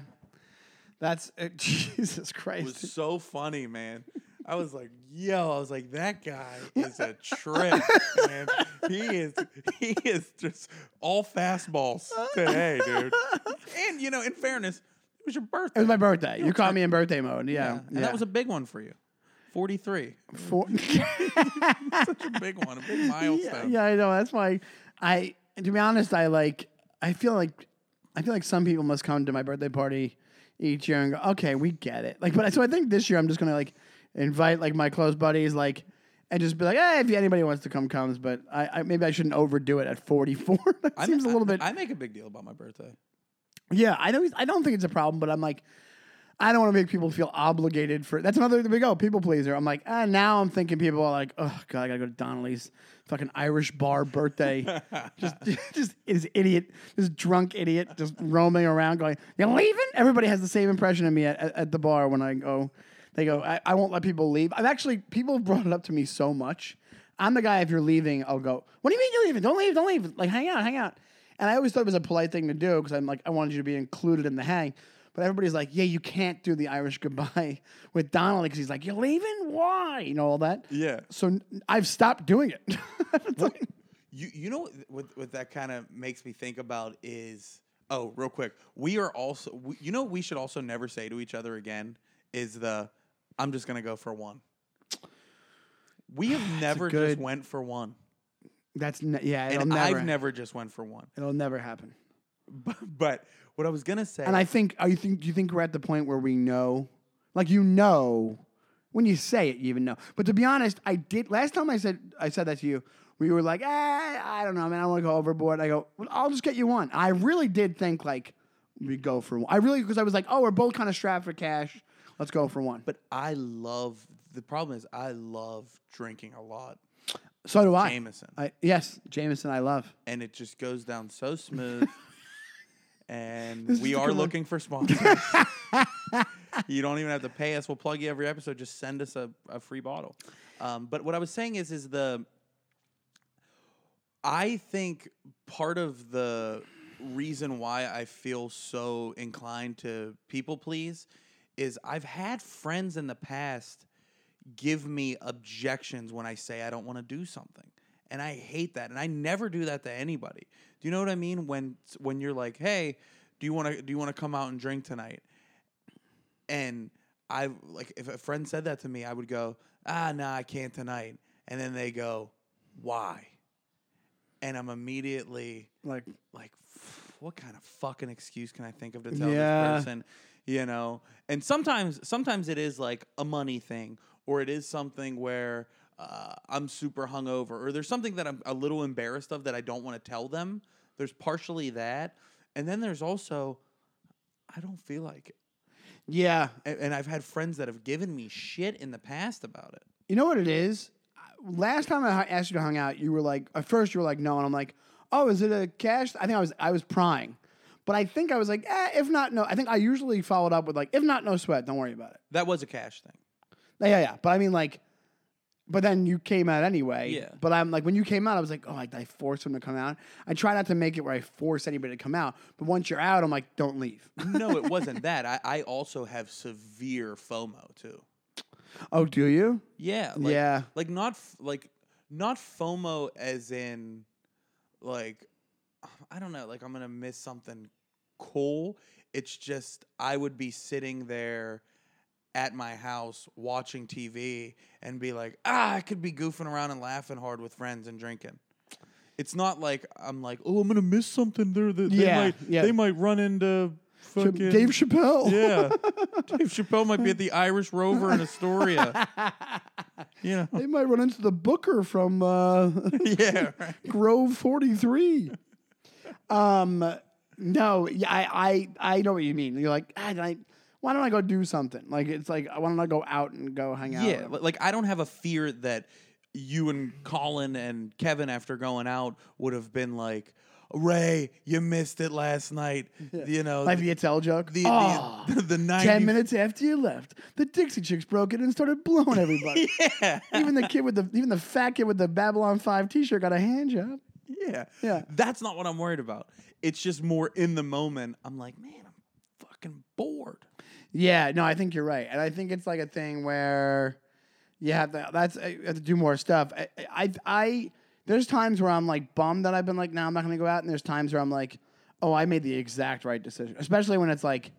That's uh, <laughs> Jesus Christ. It was so funny, man. I was like, yo, I was like, that guy is a <laughs> trip, man. He is he is just all fastballs <laughs> today, dude. And you know, in fairness, it was your birthday. It was my birthday. You caught me in birthday mode. Yeah. and that was a big one for you. 43. Four- Such a big one, a big yeah, milestone. yeah, I know. That's why I to be honest, I like I feel like I feel like some people must come to my birthday party each year and go, okay, we get it. Like, but so I think this year I'm just gonna like invite like my close buddies, like, and just be like, hey, if anybody wants to come, comes. But I, I maybe I shouldn't overdo it at 44. <laughs> that I- seems a little bit. I make a big deal about my birthday. yeah, I don't. I don't think it's a problem, but I'm like. I don't want to make people feel obligated for. That's another. We go. People pleaser. I'm like, ah, now I'm thinking people are like, oh god, I gotta go to Donnelly's fucking Irish bar birthday. <laughs> just, <laughs> just this idiot, this drunk idiot, just roaming around, going, "You leaving?" Everybody has the same impression of me at, at, at the bar when I go. They go, I, "I won't let people leave." I've actually people have brought it up to me so much. I'm the guy. If you're leaving, I'll go. What do you mean you're leaving? Don't leave. Don't leave. Like, hang out. Hang out. And I always thought it was a polite thing to do because I'm like, I wanted you to be included in the hang. But everybody's like, yeah, you can't do the Irish goodbye <laughs> with Donnelly because he's like, you're leaving? Why? You know, all that. Yeah. So I've stopped doing it. <laughs> Like- You you know what, what, that kind of makes me think about is oh real quick we are also we, you know we should also never say to each other again is the I'm just gonna go for one. <sighs> We have never good- just went for one, That's ne- yeah. And never. I've never just went for one. It'll never happen. <laughs> But, but what I was gonna say, And I think, are you think, do you think we're at the point where we know, like you know, when you say it, you even know. But to be honest, I did last time I said I said that to you. We were like, eh, I don't know, man. I don't want to go overboard. I go, well, I'll just get you one. I really did think like we go for one. I really because I was like, oh, we're both kind of strapped for cash. Let's go for one. But but I love. The problem is, I love drinking a lot, so do I. Jameson, I yes, Jameson, I love. and it just goes down so smooth. <laughs> and This we are one. looking for <laughs> sponsors. you don't even have to pay us. We'll plug you every episode. Just send us a, a free bottle. Um, but what I was saying is, is the I think part of the reason why I feel so inclined to people please is I've had friends in the past give me objections when I say I don't want to do something. And I hate that. And I never do that to anybody. Do you know what I mean when when you're like, "Hey, do you want to do you want to come out and drink tonight?" And I like if a friend said that to me, I would go, "Ah, nah, I can't tonight." And then they go, "Why?" And I'm immediately Like like, what kind of fucking excuse can I think of to tell Yeah. this person? You know, and sometimes sometimes it is like a money thing, or it is something where uh, I'm super hungover, or there's something that I'm a little embarrassed of that I don't want to tell them. There's partially that, and then there's also I don't feel like it, yeah, and, and I've had friends that have given me shit in the past about it. You know what it is? Last time I asked you to hang out, you were like, at first you were like, no, and I'm like, oh, is it a cash? I think I was, I was prying, but I think I was like, eh, if not, no. I think I usually followed up with like, if not, no sweat, don't worry about it. That was a cash thing. Yeah, yeah, but I mean like, but then you came out anyway. Yeah. But I'm like, when you came out, I was like, oh, like I forced him to come out. I try not to make it where I force anybody to come out, but once you're out, I'm like, don't leave. <laughs> No, it wasn't that. I, I also have severe FOMO too. oh, do you? Yeah. Like, Yeah. Like not f- like not FOMO as in like I don't know, like I'm gonna miss something cool. It's just I would be sitting there at my house watching TV and be like, ah, I could be goofing around and laughing hard with friends and drinking. It's not like I'm like, oh, I'm gonna miss something there that Yeah, they might yeah. they might run into fucking Dave Chappelle. yeah. <laughs> Dave Chappelle might be at the Irish Rover in Astoria. <laughs> you know. They might run into the Booker from uh, <laughs> Yeah. right. Grove 43. Um, no, yeah, I, I, I know what you mean. You're like, ah, I, why don't I go do something? Like, it's like, why don't I go out and go hang out? Yeah. Like I don't have a fear that you and Colin and Kevin after going out would have been like, Ray, you missed it last night. You know, Like the Attell joke. the, oh, the, ah. <laughs> the 90 10 minutes after you left, the Dixie Chicks broke it and started blowing everybody. <laughs> Yeah. even the kid with the, even the fat kid with the Babylon 5 t-shirt got a hand job. Yeah. Yeah. That's not what I'm worried about. It's just more in the moment. I'm like, man, I'm fucking bored. Yeah, no, I think you're right, and I think it's like a thing where you have to. That's uh, you have to do more stuff. I, I, I there's times where I'm like bummed that I've been like, no, I'm not to go out, and there's times where I'm like, oh, I made the exact right decision. Especially when it's like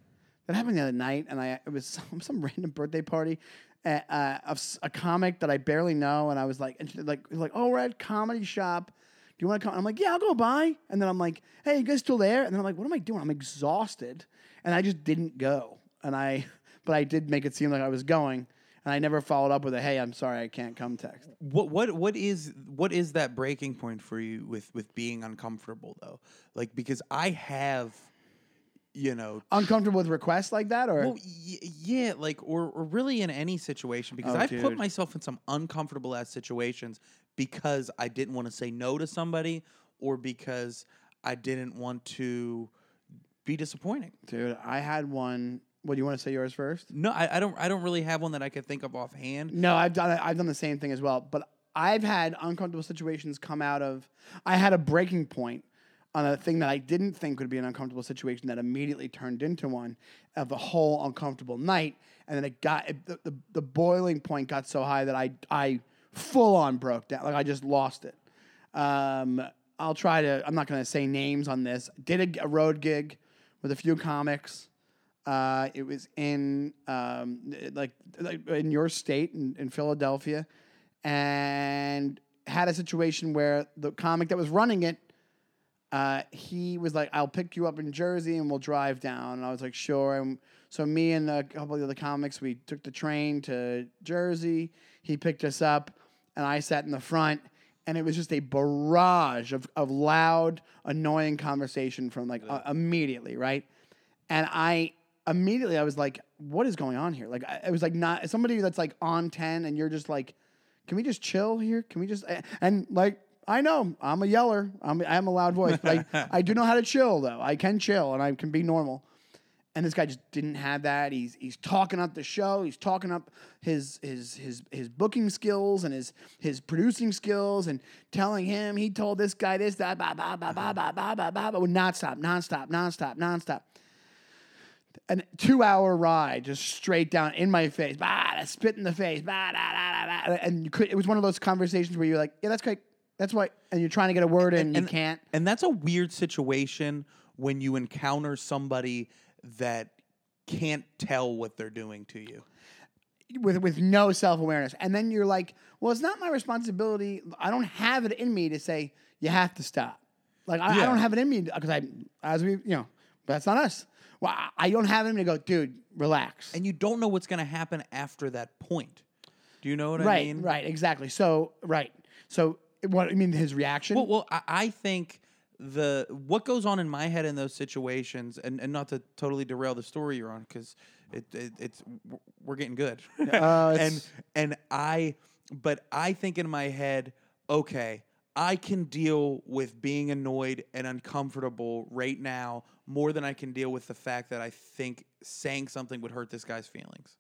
that happened the other night, and I it was <laughs> some, some random birthday party. Uh, uh, a comic that I barely know, and I was like, and she, like, like, oh, we're at comedy shop. Do you want to come? I'm like, yeah, I'll go by. And then I'm like, hey, you guys still there? And then I'm like, what am I doing? I'm exhausted, and I just didn't go. And I, <laughs> but I did make it seem like I was going, and I never followed up with a, hey, I'm sorry, I can't come text. What what what is what is that breaking point for you with with being uncomfortable though? Like because I have, you know, Uncomfortable with requests like that, or well, y- yeah, like or or really in any situation because Oh, I've put myself in some uncomfortable ass situations because I didn't want to say no to somebody or because I didn't want to be disappointing. dude, I had one. What do you want to say yours first? No, I, I don't. I don't really have one that I could think of offhand. No, I've done I've done the same thing as well. But I've had uncomfortable situations come out of. I had a breaking point on a thing that I didn't think would be an uncomfortable situation that immediately turned into one of a whole uncomfortable night, and then it got it, the, the the boiling point got so high that I I full on broke down. Like I just lost it. Um, I'll try to. I'm not going to say names on this. Did a, a road gig with a few comics. Uh, it was in um, like, like in your state in, in Philadelphia, and had a situation where the comic that was running it, uh, he was like, "I'll pick you up in Jersey and we'll drive down." And I was like, "Sure." And so me and a couple of the other comics, we took the train to Jersey. He picked us up, and I sat in the front. And it was just a barrage of, of loud, annoying conversation from like uh, immediately, right? And I immediately I was like, "What is going on here?" Like I, it was like not somebody that's like on ten, and you're just like, "Can we just chill here? Can we just?" And like I know I'm a yeller, I'm I am a loud voice, but I I do know how to chill though. I can chill and I can be normal. And this guy just didn't have that. He's he's talking up the show. He's talking up his his his his booking skills and his his producing skills and telling him he told this guy this that blah blah blah blah blah blah blah blah but would not stop, nonstop, nonstop, nonstop. An two hour ride just straight down in my face, bah, spit in the face, bah, da, da, da, and you could. It was one of those conversations where you're like, yeah, that's great, that's what, and you're trying to get a word in, and you can't. And that's a weird situation when you encounter somebody that can't tell what they're doing to you. with with no self awareness, and then you're like, well, it's not my responsibility. I don't have it in me to say you have to stop. Like I, I don't have it in me because I, as we, you know, that's not us. Well, I- don't have him to go, dude, relax. And you don't know what's going to happen after that point. Do you know what right, I mean? right, exactly. So right, so what I mean, his reaction. Well, well I, I think the what goes on in my head in those situations, and, and not to totally derail the story you're on, because it, it, it's we're getting good, <laughs> Uh, and and I, but I think in my head, okay, I can deal with being annoyed and uncomfortable right now more than I can deal with the fact that I think saying something would hurt this guy's feelings.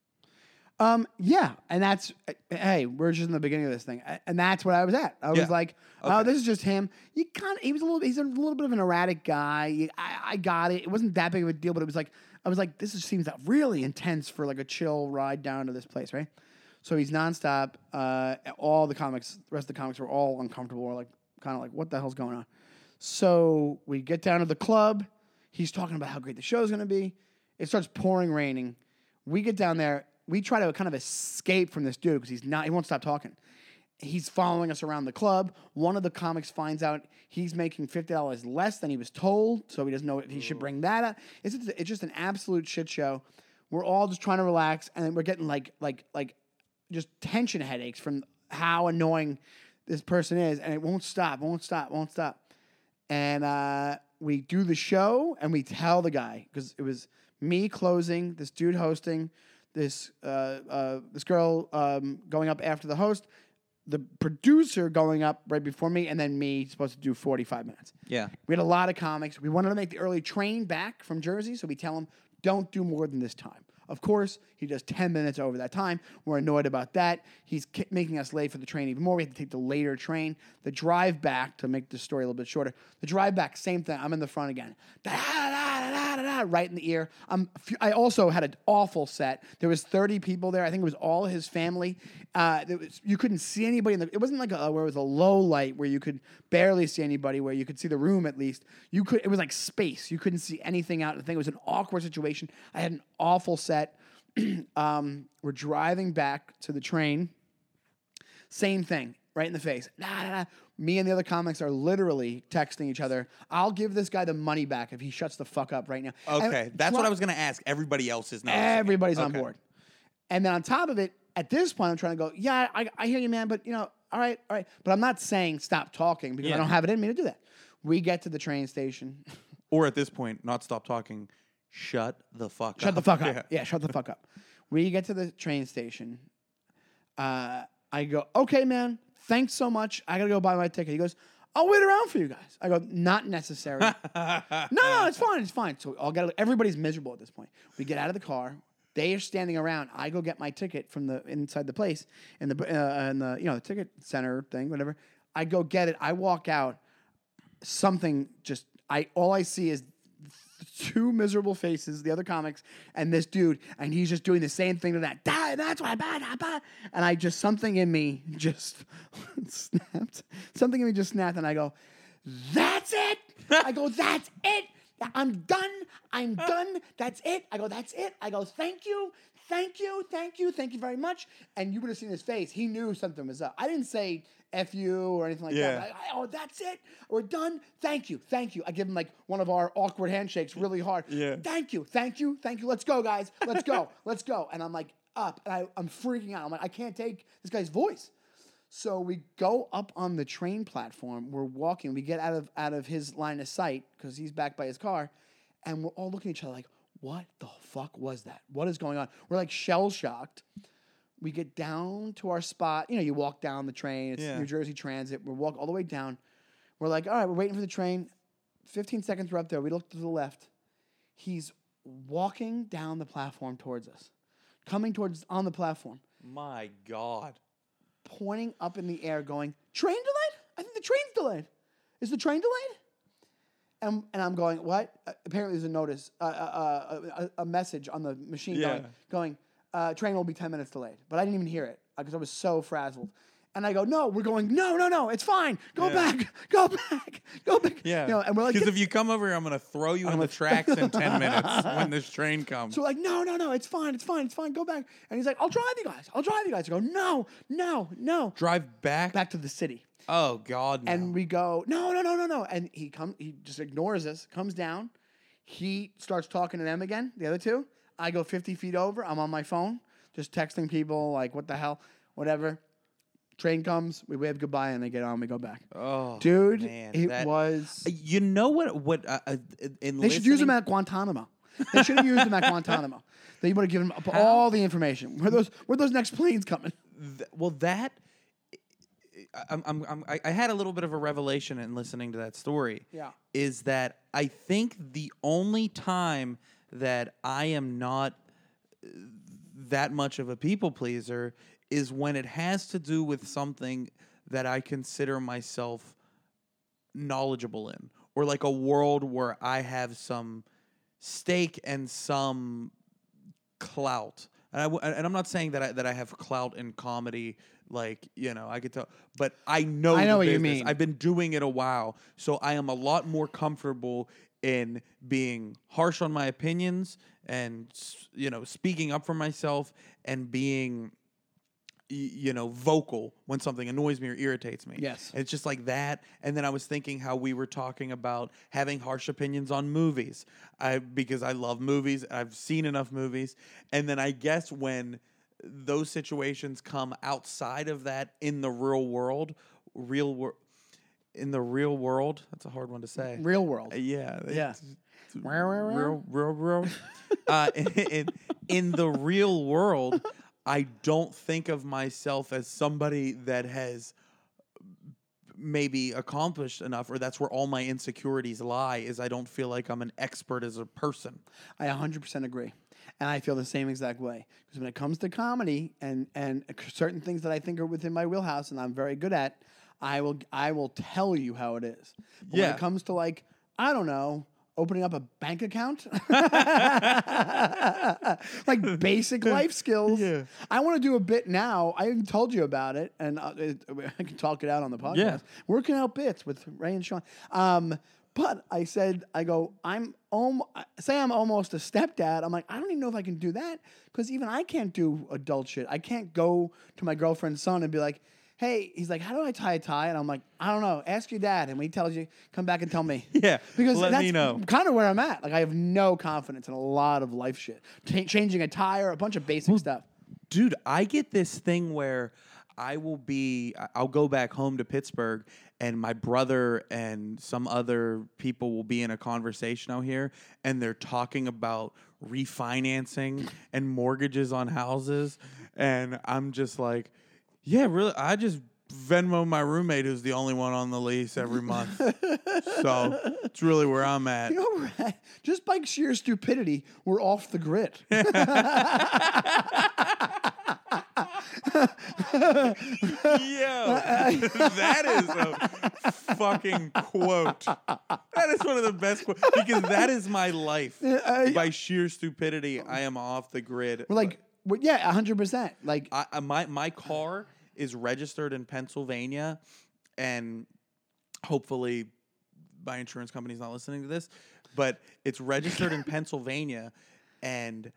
Um, yeah, and that's hey, we're just in the beginning of this thing, and that's what I was at. I was Yeah. like, oh, Okay. this is just him. You kind of, he was a little, he's a little bit of an erratic guy. I, I got it. It wasn't that big of a deal, but it was like, I was like, this just seems really intense for like a chill ride down to this place, right? So he's nonstop. Uh, all the comics, the rest of the comics were all uncomfortable, or like kind of like, what the hell's going on? So we get down to the club. He's talking about how great the show's going to be. It starts pouring, raining. We get down there. We try to kind of escape from this dude because he's not. He won't stop talking. He's following us around the club. One of the comics finds out he's making fifty dollars less than he was told, so he doesn't know if he should bring that up. It's just, it's just an absolute shit show. We're all just trying to relax, and we're getting like like like just tension headaches from how annoying this person is, and it won't stop, won't stop, won't stop. And uh, we do the show, and we tell the guy because it was me closing, this dude hosting, this uh, uh, this girl um, going up after the host, the producer going up right before me, and then me supposed to do forty five minutes. Yeah. We had a lot of comics. We wanted to make the early train back from Jersey, so we tell him, don't do more than this time. Of course, he does 10 minutes over that time. We're annoyed about that. He's ki- making us late for the train even more. We have to take the later train. The drive back, to make the story a little bit shorter, the drive back, same thing. I'm in the front again. Da, right in the ear. I'm, I also had an awful set. There was 30 people there. I think it was all his family. Uh, was, you couldn't see anybody. In the, it wasn't like a, where it was a low light where you could barely see anybody, where you could see the room at least. You could. It was like space. You couldn't see anything out. I think it was an awkward situation. I had an awful set. <clears throat> um, we're driving back to the train. Same thing, right in the face. Nah, nah, nah. Me and the other comics are literally texting each other. I'll give this guy the money back if he shuts the fuck up right now. And Okay, that's what I was going to ask. Everybody else is it. Everybody's on Okay. board. And then on top of it, at this point, I'm trying to go, yeah, I, I hear you, man, but you know, all right, all right. But I'm not saying stop talking because I don't have it in me to do that. We get to the train station. <laughs> Or at this point, not stop talking. Shut the fuck Shut up. the fuck up. <laughs> Yeah. Yeah. shut the fuck up. We get to the train station. Uh, I go, okay, man, thanks so much. I gotta go buy my ticket. He goes, I'll wait around for you guys. I go, not necessary. <laughs> no, no, it's fine, it's fine. So I'll get. Everybody's miserable at this point. We get out of the car. They are standing around. I go get my ticket from the inside the place in the uh, in the you know the ticket center thing, whatever. I go get it. I walk out. Something just I all I see is two miserable faces, the other comics, and this dude, and he's just doing the same thing to that. "Die, That's why, blah." and I just something in me just <laughs> snapped. Something in me just snapped, and I go, "That's it." I go, <laughs> "That's it." I'm done. I'm done. That's it. I go, that's it. I go, thank you. Thank you. Thank you. Thank you very much. And you would have seen his face. He knew something was up. I didn't say F you or anything like Yeah. that. I- I- oh, that's it. We're done. Thank you. Thank you. I give him like one of our awkward handshakes really hard. Yeah. Thank you. Thank you. Thank you. Let's go, guys. Let's go. <laughs> Let's go. And I'm like up and I, I'm freaking out. I'm like, I can't take this guy's voice. So we go up on the train platform. We're walking. We get out of out of his line of sight because he's back by his car, and we're all looking at each other like, "What the fuck was that? What is going on?" We're like shell shocked. We get down to our spot. You know, you walk down the train. It's Yeah. New Jersey Transit. We walk all the way down. We're like, all right, we're waiting for the train. Fifteen seconds, we're up there. We look to the left. He's walking down the platform towards us, coming towards on the platform My God. pointing up in the air, going, "Train delayed? I think the train's delayed. Is the train delayed?" And, and I'm going, "What?" Uh, apparently, there's a notice, uh, uh, uh, a, a message on the machine Yeah. going, going, uh, "Train will be ten minutes delayed." But I didn't even hear it because I was so frazzled. And I go, "No, we're going. No, no, no, it's fine. Go Yeah. back, <laughs> go back, go back." Yeah. You know, and we're like, because if you come over here, I'm gonna throw you on the tracks in <laughs> ten minutes when this train comes. So we're like, no, no, no, it's fine, it's fine, it's fine. Go back. And he's like, I'll drive you guys. I'll drive you guys. I go, no, no, no. Drive back. Back to the city. Oh God. No. And we go, no, no, no, no, no. And he come, he just ignores us, comes down. He starts talking to them again, the other two. I go 50 feet over. I'm on my phone, just texting people like, what the hell, whatever. Train comes, we wave goodbye, and they get on. We go back. oh, Dude, man, it that- was. You know what? What? Uh, uh, in They should use them at Guantanamo. They should have used them at <laughs> Guantanamo. They would have given up all the information. Where those where those next planes coming? Th- well, that I'm, I'm, I'm, I I had a little bit of a revelation in listening to that story. Yeah. is that I think the only time that I am not uh, that much of a people pleaser is when it has to do with something that I consider myself knowledgeable in, or like a world where I have some stake and some clout. And, I w- and I'm not saying that I, that I have clout in comedy, like you know, I could tell, but I know. I know what you mean. I've been doing it a while, so I am a lot more comfortable in being harsh on my opinions and you know speaking up for myself and being you know vocal when something annoys me or irritates me. Yes. it's just like that. And then i was thinking how we were talking about having harsh opinions on movies. I because i love movies i've seen enough movies. And then i guess when those situations come outside of that in the real world real world in the real world that's a hard one to say Real world. uh, yeah. Yeah. it's- it's Real, real, real? real, real, real. <laughs> uh, in, in, in the real world, I don't think of myself as somebody that has maybe accomplished enough, or that's where all my insecurities lie. Is I don't feel like I'm an expert as a person. I 100% agree. And I feel the same exact way. Because when it comes to comedy and, and certain things that I think are within my wheelhouse and I'm very good at, I will I will tell you how it is. But when it comes to like, I don't know, opening up a bank account, <laughs> like basic <laughs> life skills. Yeah. I want to do a bit now. I even told you about it, and uh, it, <laughs> I can talk it out on the podcast. Yeah. Working out bits with Ray and Sean. Um, but I said, I go, I'm om- say I'm almost a stepdad. I'm like, I don't even know if I can do that because even I can't do adult shit. I can't go to my girlfriend's son and be like, hey, he's like, how do I tie a tie? And I'm like, I don't know. Ask your dad. And when he tells you, come back and tell me. <laughs> Yeah, Because let that's me know. kind of where I'm at. Like, I have no confidence in a lot of life shit. Ch- changing a tire, a bunch of basic stuff. dude i get this thing where i will be i'll go back home to pittsburgh and my brother and some other people will be in a conversation out here and they're talking about refinancing and mortgages on houses and i'm just like yeah really i just venmo my roommate who's the only one on the lease every month so it's really where i'm at You know, just by sheer stupidity, we're off the grid. <laughs> Yo, <laughs> that is a fucking quote. That is one of the best quotes because that is my life. I- By sheer stupidity, I am off the grid. Like, well, yeah, hundred percent. Like, I, I, my my car is registered in Pennsylvania, and hopefully, my insurance company's not listening to this. but it's registered in <laughs> Pennsylvania, and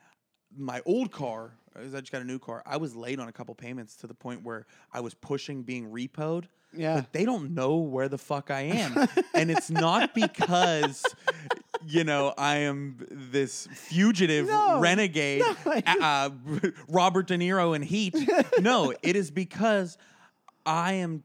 my old car. I just got a new car. I was late on a couple payments to the point where I was pushing being repoed. Yeah. But they don't know where the fuck I am. <laughs> and it's not because, you know, I am this fugitive No. renegade, No. uh, Robert De Niro in Heat. No, it is because I am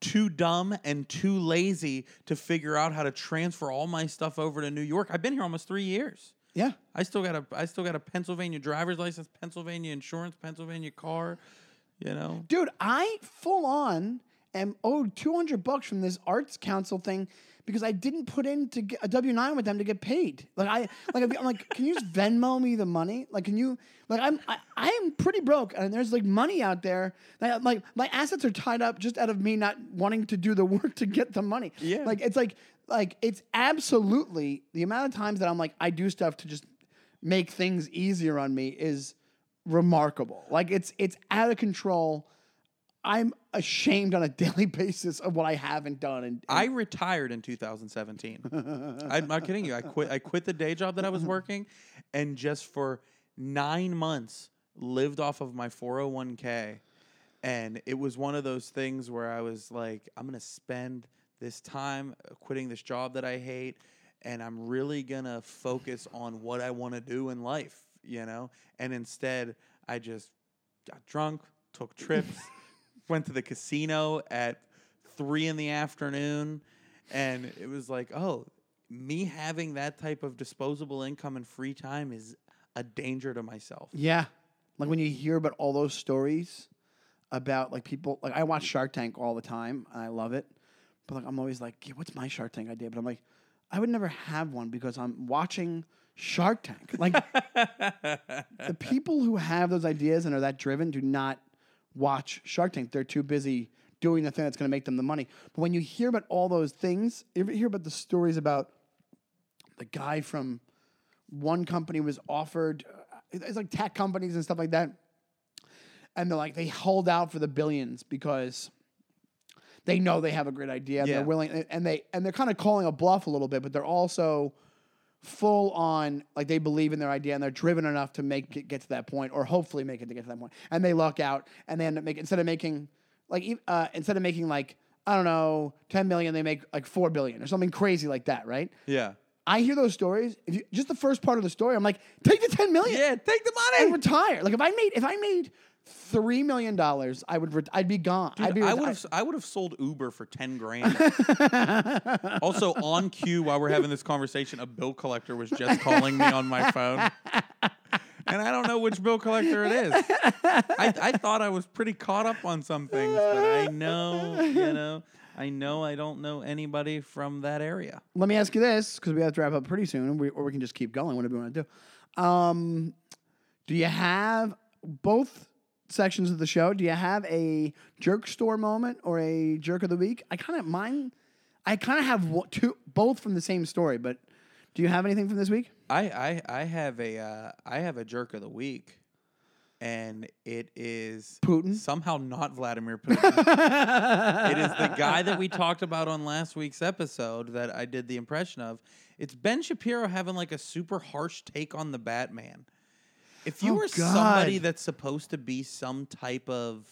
too dumb and too lazy to figure out how to transfer all my stuff over to New York. I've been here almost three years. Yeah. I still got a I still got a Pennsylvania driver's license, Pennsylvania insurance, Pennsylvania car. You know, Dude, I full on am owed 200 bucks from this arts council thing because I didn't put in to get a W 9 with them to get paid. Like, I, like, I'm like, can you just Venmo me the money? Like, can you, like, I'm, I, I am pretty broke and there's like money out there. Like, my assets are tied up just out of me not wanting to do the <laughs> work to get the money. Yeah. Like, it's like, like, it's absolutely the amount of times that I'm like, I do stuff to just make things easier on me is remarkable. Like it's it's out of control. I'm ashamed on a <laughs> daily basis of what I haven't done. And, I retired in 2017. <laughs> I'm not kidding you. I quit. I quit the day job that I was working, and just for nine months lived off of my 401k. And it was one of those things where I was like, I'm gonna spend this time quitting this job that I hate, and I'm really gonna focus on what I want to do in life, you know. And instead, I just got drunk, took trips, <laughs> went to the casino at three in the afternoon, and it was like, oh, me having that type of disposable income and free time is a danger to myself. yeah, like when you hear about all those stories about like people, like I watch Shark Tank all the time and I love it, but like I'm always like, yeah, what's my Shark Tank idea? But I'm like, I would never have one because I'm watching Shark Tank. Like <laughs> the people who have those ideas and are that driven do not watch Shark Tank. They're too busy doing the thing that's going to make them the money. But when you hear about all those things, you ever hear about the stories about the guy from one company was offered, uh, it's like tech companies and stuff like that, and they're like they hold out for the billions because they know they have a great idea and Yeah. they're willing and they and they're kind of calling a bluff a little bit, but they're also full on like they believe in their idea and they're driven enough to make it get to that point or hopefully make it to get to that point. And they luck out and they end up making instead of making like uh, instead of making like i don't know 10 million they make like 4 billion or something crazy like that right? Yeah. i hear those stories. If you, just the first part of the story i'm like take the 10 million Yeah, take the money! and retire. Like if i made if i made three million dollars i would ret- i'd be gone i'd be I would have I would have sold Uber for ten grand. <laughs> also, on cue while we're having this conversation, a bill collector was just calling me on my phone, and I don't know which bill collector it is. I, I thought I was pretty caught up on some things, but I know you know I know I don't know anybody from that area. let me ask you this because we have to wrap up pretty soon, we, or we can just keep going, whatever we want to do. Um, do you have both sections of the show? Do you have a jerk store moment or a jerk of the week? I kind of mine. I kind of have two, both from the same story, but do you have anything from this week? I I, I have a uh, I have a jerk of the week, and it is Putin? somehow not Vladimir Putin. it is the guy that we talked about on last week's episode that I did the impression of. It's Ben Shapiro having like a super harsh take on the Batman. If you Oh, were somebody God. that's supposed to be some type of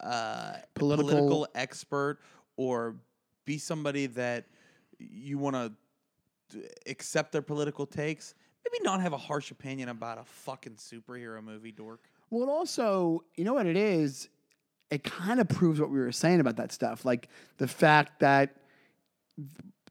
uh, Political- political expert or be somebody that you want to accept their political takes, maybe not have a harsh opinion about a fucking superhero movie, dork. Well, it also, you know what it is? It kind of proves what we were saying about that stuff. Like the fact that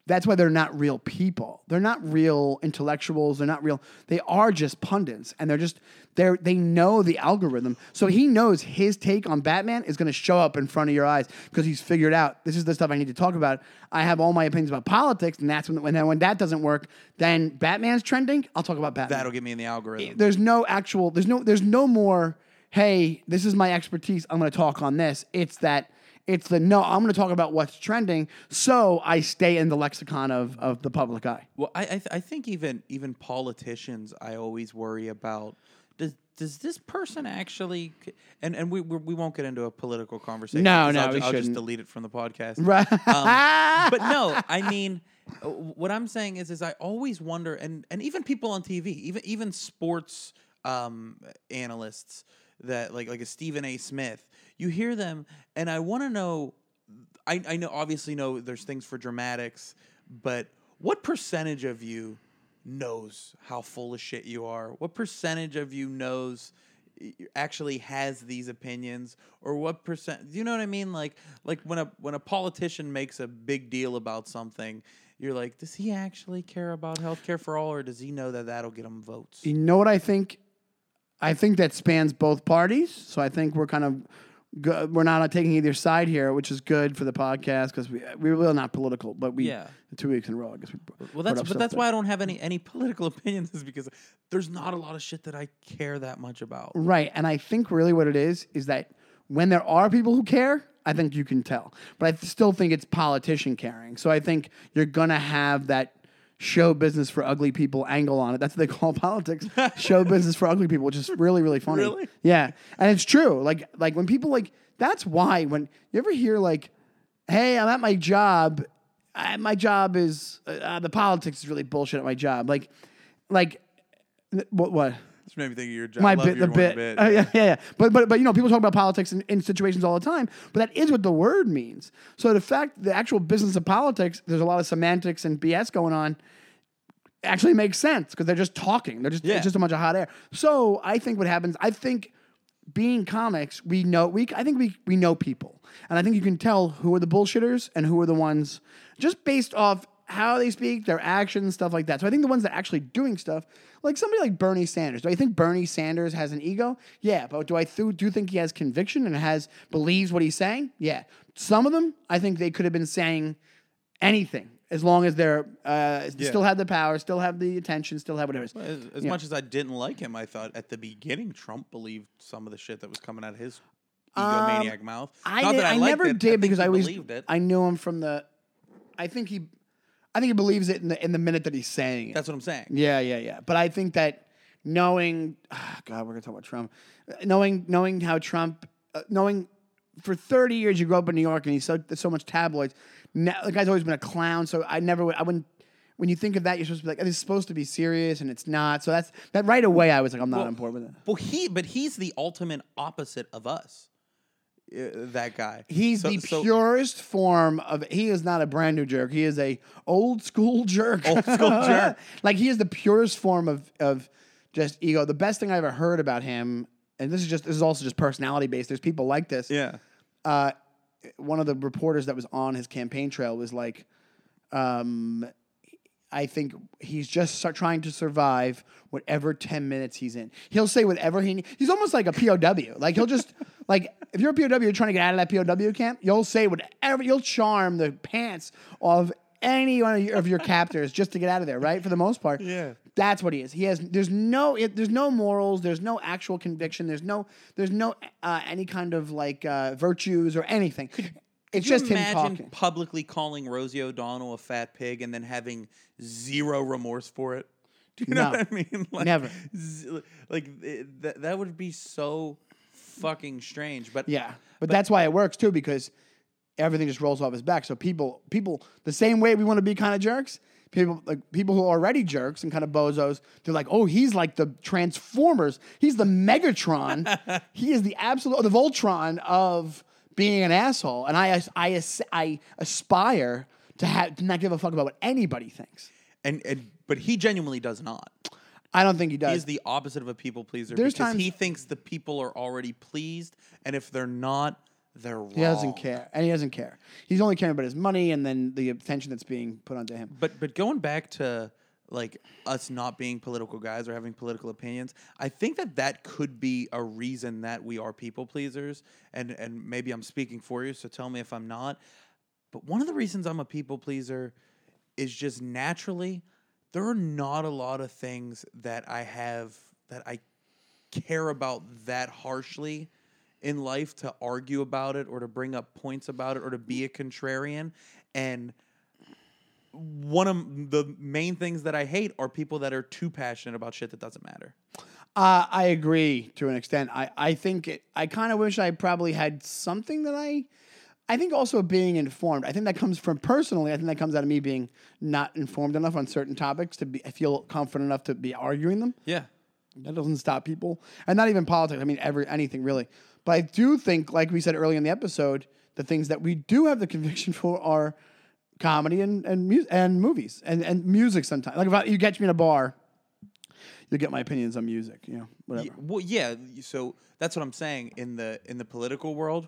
that's why they're not real people. They're not real intellectuals. They're not real. They are just pundits, and they're just they they know the algorithm. So he knows his take on Batman is going to show up in front of your eyes because he's figured out this is the stuff I need to talk about. I have all my opinions about politics, and that's when when when that doesn't work, then Batman's trending. I'll talk about Batman That'll get me in the algorithm. there's no actual there's no there's no more hey this is my expertise i'm going to talk on this it's that it's the no i'm going to talk about what's trending so i stay in the lexicon of, of the public eye Well, I I, th- I think even even politicians, I always worry about does does this person actually and and we we, won't get into a political conversation. no no, I'll, we I'll just shouldn't. delete it from the podcast. right Um, <laughs> but no, I mean, uh, what I'm saying is, is I always wonder, and and even people on TV, even even sports um, analysts that like like a Stephen A. Smith, you hear them, and I want to know. I I know obviously know there's things for dramatics, but what percentage of you knows how full of shit you are? What percentage of you knows? actually has these opinions or what percent do you know what i mean like like when a when a politician makes a big deal about something you're like does he actually care about healthcare for all or does he know that that'll get him votes You know what I think? I think that spans both parties. So I think we're kind of go- we're not taking either side here, which is good for the podcast because we we're really not political, but we Yeah. two weeks in a row. I guess we well that's but that's that- why i don't have any any political <laughs> opinions is because there's not a lot of shit that i care that much about Right. And I think really what it is is that when there are people who care, I think you can tell. But I still think it's politician caring. So I think you're going to have that show business for ugly people angle on it. That's what they call <laughs> politics. show business for ugly people, which is really, really funny. Really? Yeah. And it's true. Like like when people like that's why when you ever hear like, hey, I'm at my job. I, my job is uh, the politics is really bullshit at my job. Like, like, what? What? This made me think of your job my bit, the bit. bit. Uh, <laughs> yeah, yeah, yeah. But but but you know, people talk about politics in, in situations all the time. But that is what the word means. So the fact, the actual business of politics, there's a lot of semantics and BS going on. Actually makes sense because they're just talking. They're just Yeah. it's just a bunch of hot air. So I think what happens. I think being comics, we know we. I think we we know people, and I think you can tell who are the bullshitters and who are the ones just based off how they speak, their actions, stuff like that. So I think the ones that are actually doing stuff, like somebody like Bernie Sanders. Do I think Bernie Sanders has an ego? Yeah, but do I th- do think he has conviction and has believes what he's saying? Yeah. Some of them, I think they could have been saying anything as long as they're uh, still have the power, still have the attention, still have whatever. is. As, as Yeah. much as I didn't like him, I thought at the beginning Trump believed some of the shit that was coming out of his egomaniac mouth. Um, I, did, that I, I liked never it, did think because I always believed it. I knew him from the. I think he, I think he believes it in the in the minute that he's saying it. That's what I'm saying. yeah, yeah, yeah. But I think that knowing, ah, God, we're gonna talk about Trump. Uh, Knowing knowing how Trump, uh, knowing for thirty years you grew up in New York and he's so so much tabloids. Now, the guy's always been a clown, so I never would. I wouldn't. When you think of that, you're supposed to be like, "This is supposed to be serious," and it's not. So that's that right away. I was like, "I'm not on board with it." Well, he, but he's the ultimate opposite of us. Uh, that guy. He's So- the so- purest form of. He is not a brand new jerk. He is a old school <laughs> jerk. Old school jerk. <laughs> like he is the purest form of of just ego. The best thing I ever heard about him, and this is just this is also just personality based. There's people like this. Yeah. Uh, one of the reporters that was on his campaign trail was like, um, I think he's just trying to survive whatever 10 minutes he's in. He'll say whatever he needs. He's almost like a POW. Like he'll just <laughs> like if you're a POW you're trying to get out of that POW camp, you'll say whatever you'll charm the pants of any one of your, of your captors just to get out of there, right? For the most part. Yeah. That's what he is. He has there's no it, there's no morals, there's no actual conviction, there's no there's no uh, any kind of like uh, virtues or anything. Could you just him imagine talking. publicly calling Rosie O'Donnell a fat pig and then having zero remorse for it? <laughs> Do you know No. what I mean? <laughs> Like, Never. z- like it, that, that would be so fucking strange. But Yeah, but, that's why it works too because everything just rolls off his back. So people, people, the same way we want to be kind of jerks. People like people who are already jerks and kind of bozos. They're like, oh, he's like the Transformers. He's the Megatron. <laughs> he is the absolute, the Voltron of being an asshole. And I, I, I aspire to have to not give a fuck about what anybody thinks. and, and but he genuinely does not. I don't think he does. He's the opposite of a people pleaser There's because times- he thinks the people are already pleased, and if they're not, they're wrong. he doesn't care, and he doesn't care. He's only caring about his money and then the attention that's being put onto him. But but going back to like us not being political guys or having political opinions, I think that that could be a reason that we are people pleasers. And and maybe I'm speaking for you, so tell me if I'm not. But one of the reasons I'm a people pleaser is just naturally there are not a lot of things that I have that I care about that harshly in life to argue about it or to bring up points about it or to be a contrarian and one of the main things that I hate are people that are too passionate about shit that doesn't matter. Uh, I agree to an extent. I, I think it, I kind of wish I probably had something that I I think also being informed. I think that comes from personally. I think that comes out of me being not informed enough on certain topics to be I feel confident enough to be arguing them. Yeah. That doesn't stop people, and not even politics. I mean, every anything really. But I do think, like we said earlier in the episode, the things that we do have the <laughs> conviction for are comedy and and mu- and movies and and music. Sometimes, like if I, you catch me in a bar, you'll get my opinions on music. You know, whatever. Y- Well, yeah. So that's what I'm saying. In the in the political world,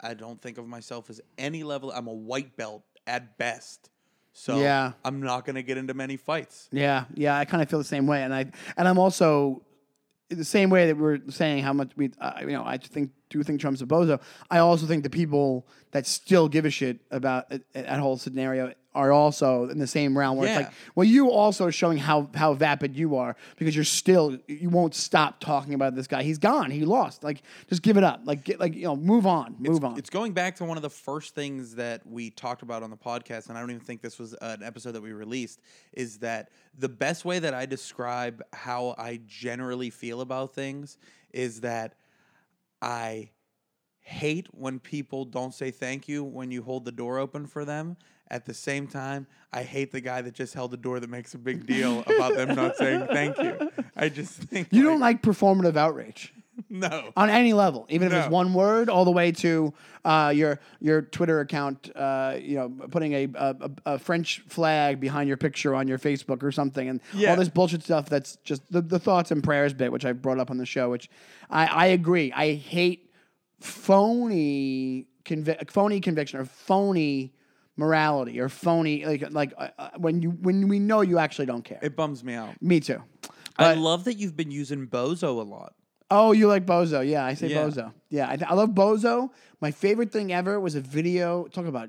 I don't think of myself as any level. I'm a white belt at best. So Yeah. I'm not gonna get into many fights. Yeah, yeah, I kind of feel the same way, and I and I'm also the same way that we're saying how much we, uh, you know, I just think do think Trump's a bozo. I also think the people that still give a shit about that whole scenario are also in the same realm where Yeah. it's like, well, you also are showing how how vapid you are because you're still you won't stop talking about this guy. He's gone. He lost. Like, just give it up. Like, get like you know, move on, move on. It's going back to one of the first things that we talked about on the podcast, and I don't even think this was an episode that we released. Is that the best way that I describe how I generally feel about things is that I hate when people don't say thank you when you hold the door open for them. At the same time, I hate the guy that just held the door that makes a big deal about them not saying thank you. I just <laughs> think you don't like performative outrage. <laughs> no. on any level, even if it's one word, all the way to uh, your your Twitter account, uh, you know, putting a, a a French flag behind your picture on your Facebook or something, and Yeah. all this bullshit stuff. That's just the, the thoughts and prayers bit, which I brought up on the show. Which I, I agree. I hate phony convi- phony conviction or phony morality or phony like like uh, uh, when you when we know you actually don't care. It bums me out. Me too. I love that you've been using bozo a lot. Oh, you like Bozo? Yeah, I say Yeah. Bozo. Yeah, I, th- I love Bozo. My favorite thing ever was a video. Talk about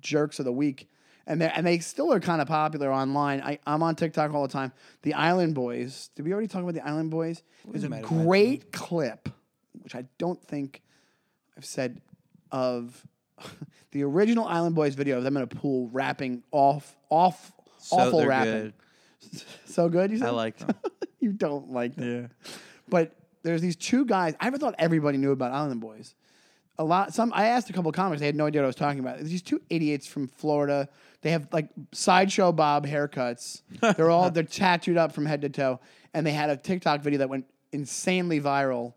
jerks of the week, and they and they still are kind of popular online. I, I'm on TikTok all the time. The Island Boys. Did we already talk about the Island Boys? There's a might have great clip, which I don't think I've said of <laughs> the original Island Boys video of them in a pool rapping off off awful they're rapping. good. <laughs> So good, you said? I like <laughs> them. you don't like them. yeah. But there's these two guys. I ever thought everybody knew about Island Boys. A lot. Some. I asked a couple of comics. They had no idea what I was talking about. There's these two idiots from Florida. They have like sideshow Bob haircuts. <laughs> They're all they're tattooed up from head to toe, and they had a TikTok video that went insanely viral.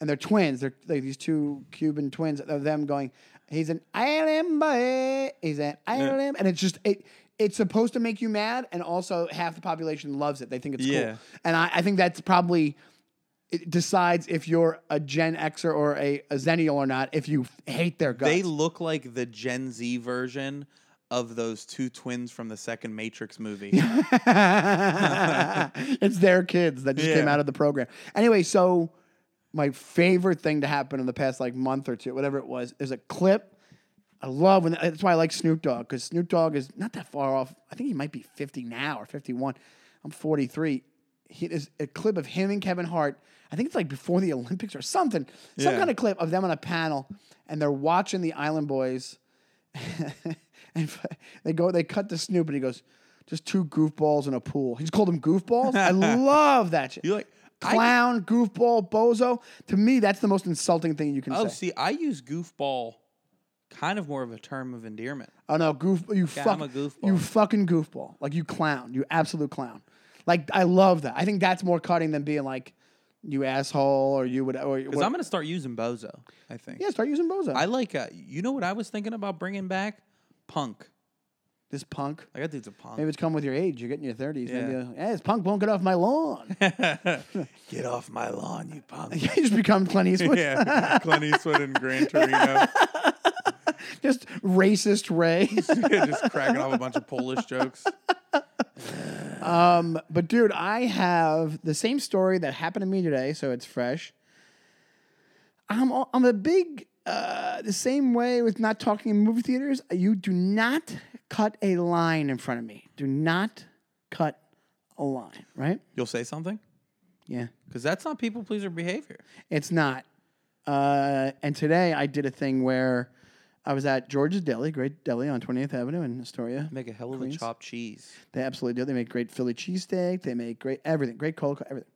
And they're twins. They're like these two Cuban twins of them going. He's an island boy. He's an island, and it's just it. It's supposed to make you mad, and also half the population loves it. They think it's Yeah. cool, and I, I think that's probably decides if you're a Gen Xer or a, a Xennial or not. If you f- hate their guts, They look like the Gen Z version of those two twins from the second Matrix movie. <laughs> it's their kids that just came out of the program. Anyway, so my favorite thing to happen in the past like month or two, whatever it was, is a clip. I love when that's why I like Snoop Dogg because Snoop Dogg is not that far off. I think he might be 50 now or 51. I'm 43. He is a clip of him and Kevin Hart. I think it's like before the <laughs> Olympics or something. Some Yeah. kind of clip of them on a panel and they're watching the Island Boys. <laughs> and they go, they cut to Snoop and he goes, just two goofballs in a pool. He's called them goofballs. I <laughs> love that shit. You like I, Clown, goofball, bozo. To me, that's the most insulting thing you can Oh, say. Oh, see, I use goofball kind of more of a term of endearment. Oh no, goof! You Yeah, fuck, goofball. You fucking goofball! Like you clown, you absolute clown. Like I love that. I think that's more cutting than being like, you asshole, or you would, or Because what- I'm going to start using bozo, I think. yeah, start using bozo. I like, uh, you know what I was thinking about bringing back? Punk. this punk. Like, that dude's a punk. Maybe it's come with your age. You're getting your thirties. Yeah. Maybe, uh, hey, this punk won't get off my lawn. <laughs> Get off my lawn, you punk. <laughs> you just become Clint Eastwood. <laughs> yeah, Clint Eastwood and Gran Torino. just racist Ray. just cracking off a bunch of Polish jokes. Um, but dude, I have the same story that happened to me today, so it's fresh. I'm I'm a big uh, the same way with not talking in movie theaters. You do not cut a line in front of me. Do not cut a line. Right? You'll say something? Yeah, Because that's not people pleaser behavior. it's not. Uh, and today I did a thing where I was at George's Deli, great deli on 20th Avenue in Astoria. Make a hell of Queens. a chopped cheese. They absolutely do. They make great Philly cheesesteak. They make great everything. Great cold, everything.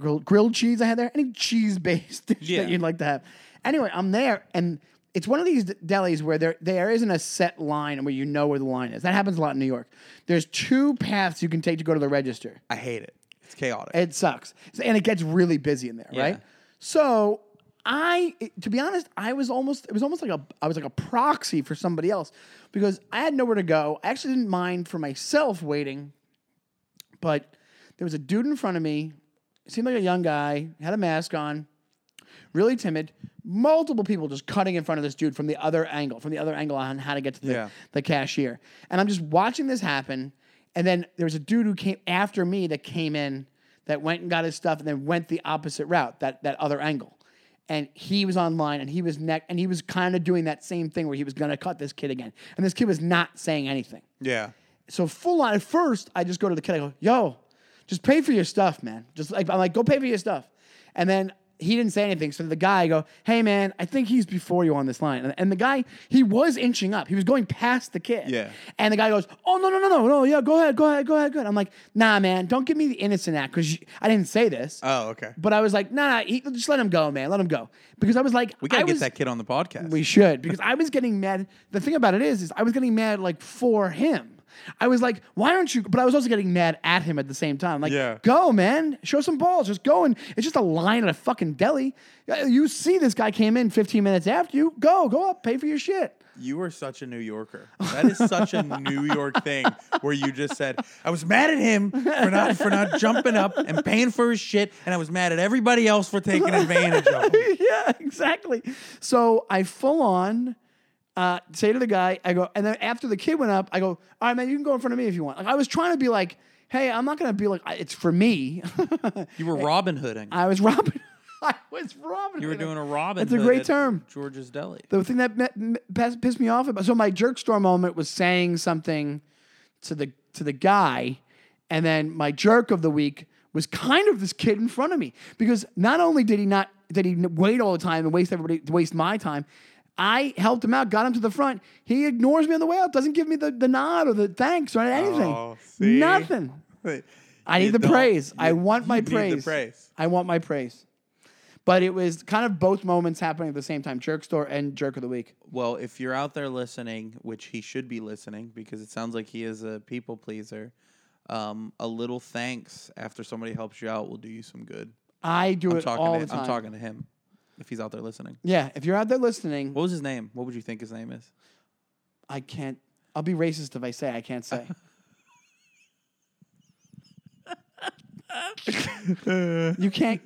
Grilled, grilled cheese I had there. Any cheese based <laughs> dish Yeah. that you'd like to have. Anyway, I'm there and it's one of these delis where there there isn't a set line where you know where the line is. That happens a lot in New York. There's two paths you can take to go to the register. I hate it. It's chaotic. It sucks, and it gets really busy in there, right? So I, to be honest, I was almost it was almost like a I was like a proxy for somebody else because I had nowhere to go. I actually didn't mind for myself waiting, but there was a dude in front of me. Seemed like a young guy, had a mask on, really timid. Multiple people just cutting in front of this dude from the other angle, from the other angle on how to get to the, Yeah. the cashier. And I'm just watching this happen. And then there was a dude who came after me that came in that went and got his stuff and then went the opposite route, that that other angle. And he was online and he was neck and he was kind of doing that same thing where he was gonna cut this kid again. And this kid was not saying anything. yeah. So full on at first, I just go to the kid, I go, yo, just pay for your stuff, man. Just like I'm like, go pay for your stuff. And then he didn't say anything. So the guy I go, hey man, I think he's before you on this line. And, and the guy, he was inching up. He was going past the kid. Yeah. And the guy goes, oh no, no, no, no, no, yeah, go ahead, go ahead, go ahead, go ahead. I'm like, nah, man, don't give me the innocent act because I didn't say this. Oh, okay. but I was like, nah, nah he, just let him go, man. Let him go. Because I was like, We gotta I get was, that kid on the podcast. we should because I was getting mad. The thing about it is, is I was getting mad like for him. I was like, why aren't you? But I was also getting mad at him at the same time. Like, Yeah. go, man, show some balls, just go. And it's just a line at a fucking deli. Uh, You see, this guy came in 15 minutes after you. Go, go up, pay for your shit. You are such a New Yorker. That is such a <laughs> New York thing where you just said, I was mad at him for not for not jumping up and paying for his shit, and I was mad at everybody else for taking advantage of him. <laughs> yeah, exactly. So I full on uh, say to the guy, I go, and then after the kid went up, I go, all right, man, you can go in front of me if you want. Like I was trying to be like, hey, I'm not gonna be like, it's for me. You were <laughs> Robin Hooding. I was Robin. <laughs> I was robbing. You were doing a Robin That's a great at term. George's Deli. The thing that me- me- pissed pissed me off about so my jerk store moment was saying something to the to the guy, and then my jerk of the week was kind of this kid in front of me because not only did he not did he wait all the time and waste everybody waste my time. I helped him out, got him to the front. He ignores me on the way out, doesn't give me the, the nod or the thanks or anything. Oh, see? Nothing. <laughs> I need the don't- praise. I want my you need the praise. praise. I want my praise. But it was kind of both moments happening at the same time jerk store and jerk of the week. Well, if you're out there listening, which he should be listening because it sounds like he is a people pleaser, um, a little thanks after somebody helps you out will do you some good. I do I'm it talking. all to, the time. I'm talking to him. If he's out there listening, Yeah, if you're out there listening, what was his name? What would you think his name is? I can't. I'll be racist if I say I can't say. you can't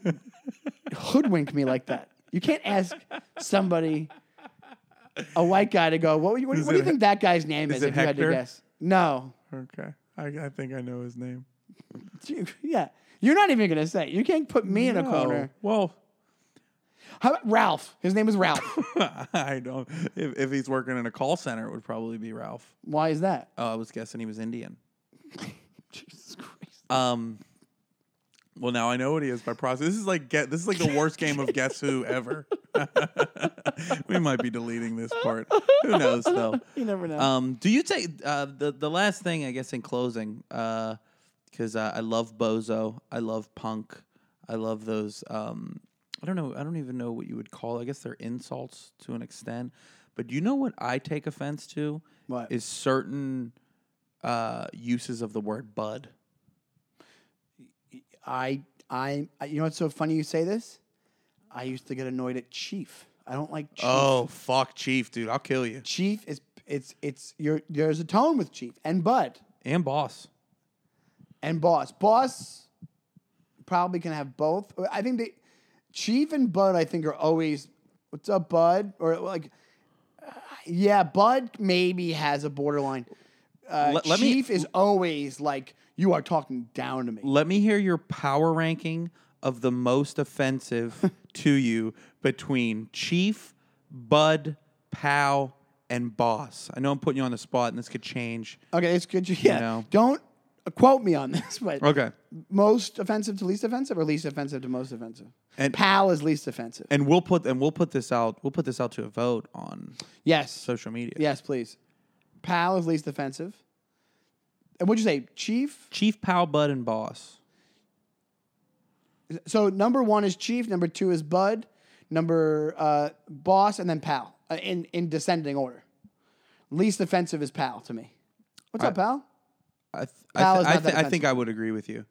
hoodwink me like that. You can't ask somebody, a white guy, to go. What, would you- what, Is what do you it- think that guy's name is? is it if you had to Hector? guess, no. Okay, I, I think I know his name. You- <laughs> Yeah, you're not even gonna say. it. You can't put me in a corner. Well, How about Ralph? His name is Ralph. <laughs> I don't. If, if he's working in a call center, it would probably be Ralph. Why is that? Oh, I was guessing he was Indian. <laughs> Jesus Christ. Um. Well, now I know what he is by process. This is like get. This is like the worst game of Guess Who ever. <laughs> we might be deleting this part. Who knows though? You never know. Um, do you take uh, the the last thing? I guess in closing, because uh, I love bozo, I love punk, I love those. Um, I don't know. I don't even know what you would call. I guess they're insults to an extent. But you know what I take offense to What? is certain uh, uses of the word bud. I, I, I- you know what's so funny you say this? I used to get annoyed at Chief. I don't like Chief. Oh fuck, Chief, dude, I'll kill you. Chief is it's it's you're there's a tone with Chief and Bud And boss. and Boss. Boss probably can have both. I think they Chief and Bud I think are always what's up, Bud? Or like uh, yeah, Bud maybe has a borderline. Uh, Let- let me- Chief is always like you are talking down to me. Let me hear your power ranking of the most offensive <laughs> to you between Chief, Bud, Pow, and Boss. I know I'm putting you on the spot, and this could change. Okay, it's good. Yeah, know. don't quote me on this, <laughs> but Okay. most offensive to least offensive, or least offensive to most offensive. And- pal is least offensive. And we'll put and we'll put this out. We'll put this out to a vote on yes, social media. yes, please. Pal is least offensive. And what'd you say, chief? Chief, pal, Bud, and Boss. So number one is chief. Number two is bud. number uh, boss, and then pal uh, in in descending order. Least offensive is pal to me. What's up, pal? I, th- I, th- I, th- I think I would agree with you.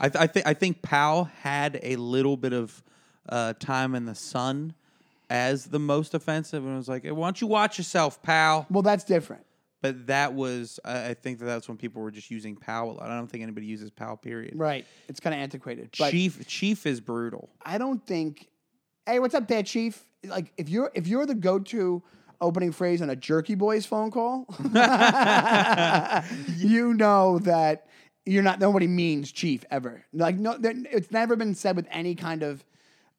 I, th- I think I think Pal had a little bit of uh, time in the sun as the most offensive, and was like, hey, "Why don't you watch yourself, Pal?" Well, that's different. But that was, I think that that's when people were just using Pal a lot. I don't think anybody uses Pal. Period. Right. It's kind of antiquated. But Chief Chief is brutal. I don't think. Hey, what's up, there, Chief? Like, if you're if you're the go-to opening phrase on a Jerky Boys phone call, <laughs> <laughs> you know that you're not. Nobody means Chief ever. Like, no, there, it's never been said with any kind of.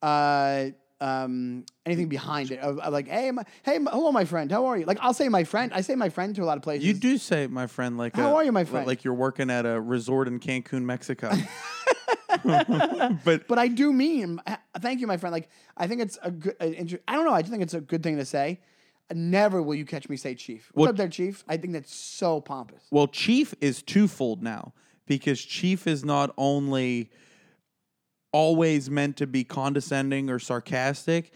Uh, um, anything behind it of, of like, hey, my, hey, my, hello, my friend, how are you? Like, I'll say my friend. I say my friend to a lot of places. You do say, my friend, like How a- are you, my friend? Like you're working at a resort in Cancun, Mexico. <laughs> but but I do mean thank you, my friend. Like I think it's a good. I don't know. I just think it's a good thing to say. Never will you catch me say chief. What's Well- up there, chief? I think that's so pompous. Well, Chief is twofold now because Chief is not only always meant to be condescending or sarcastic,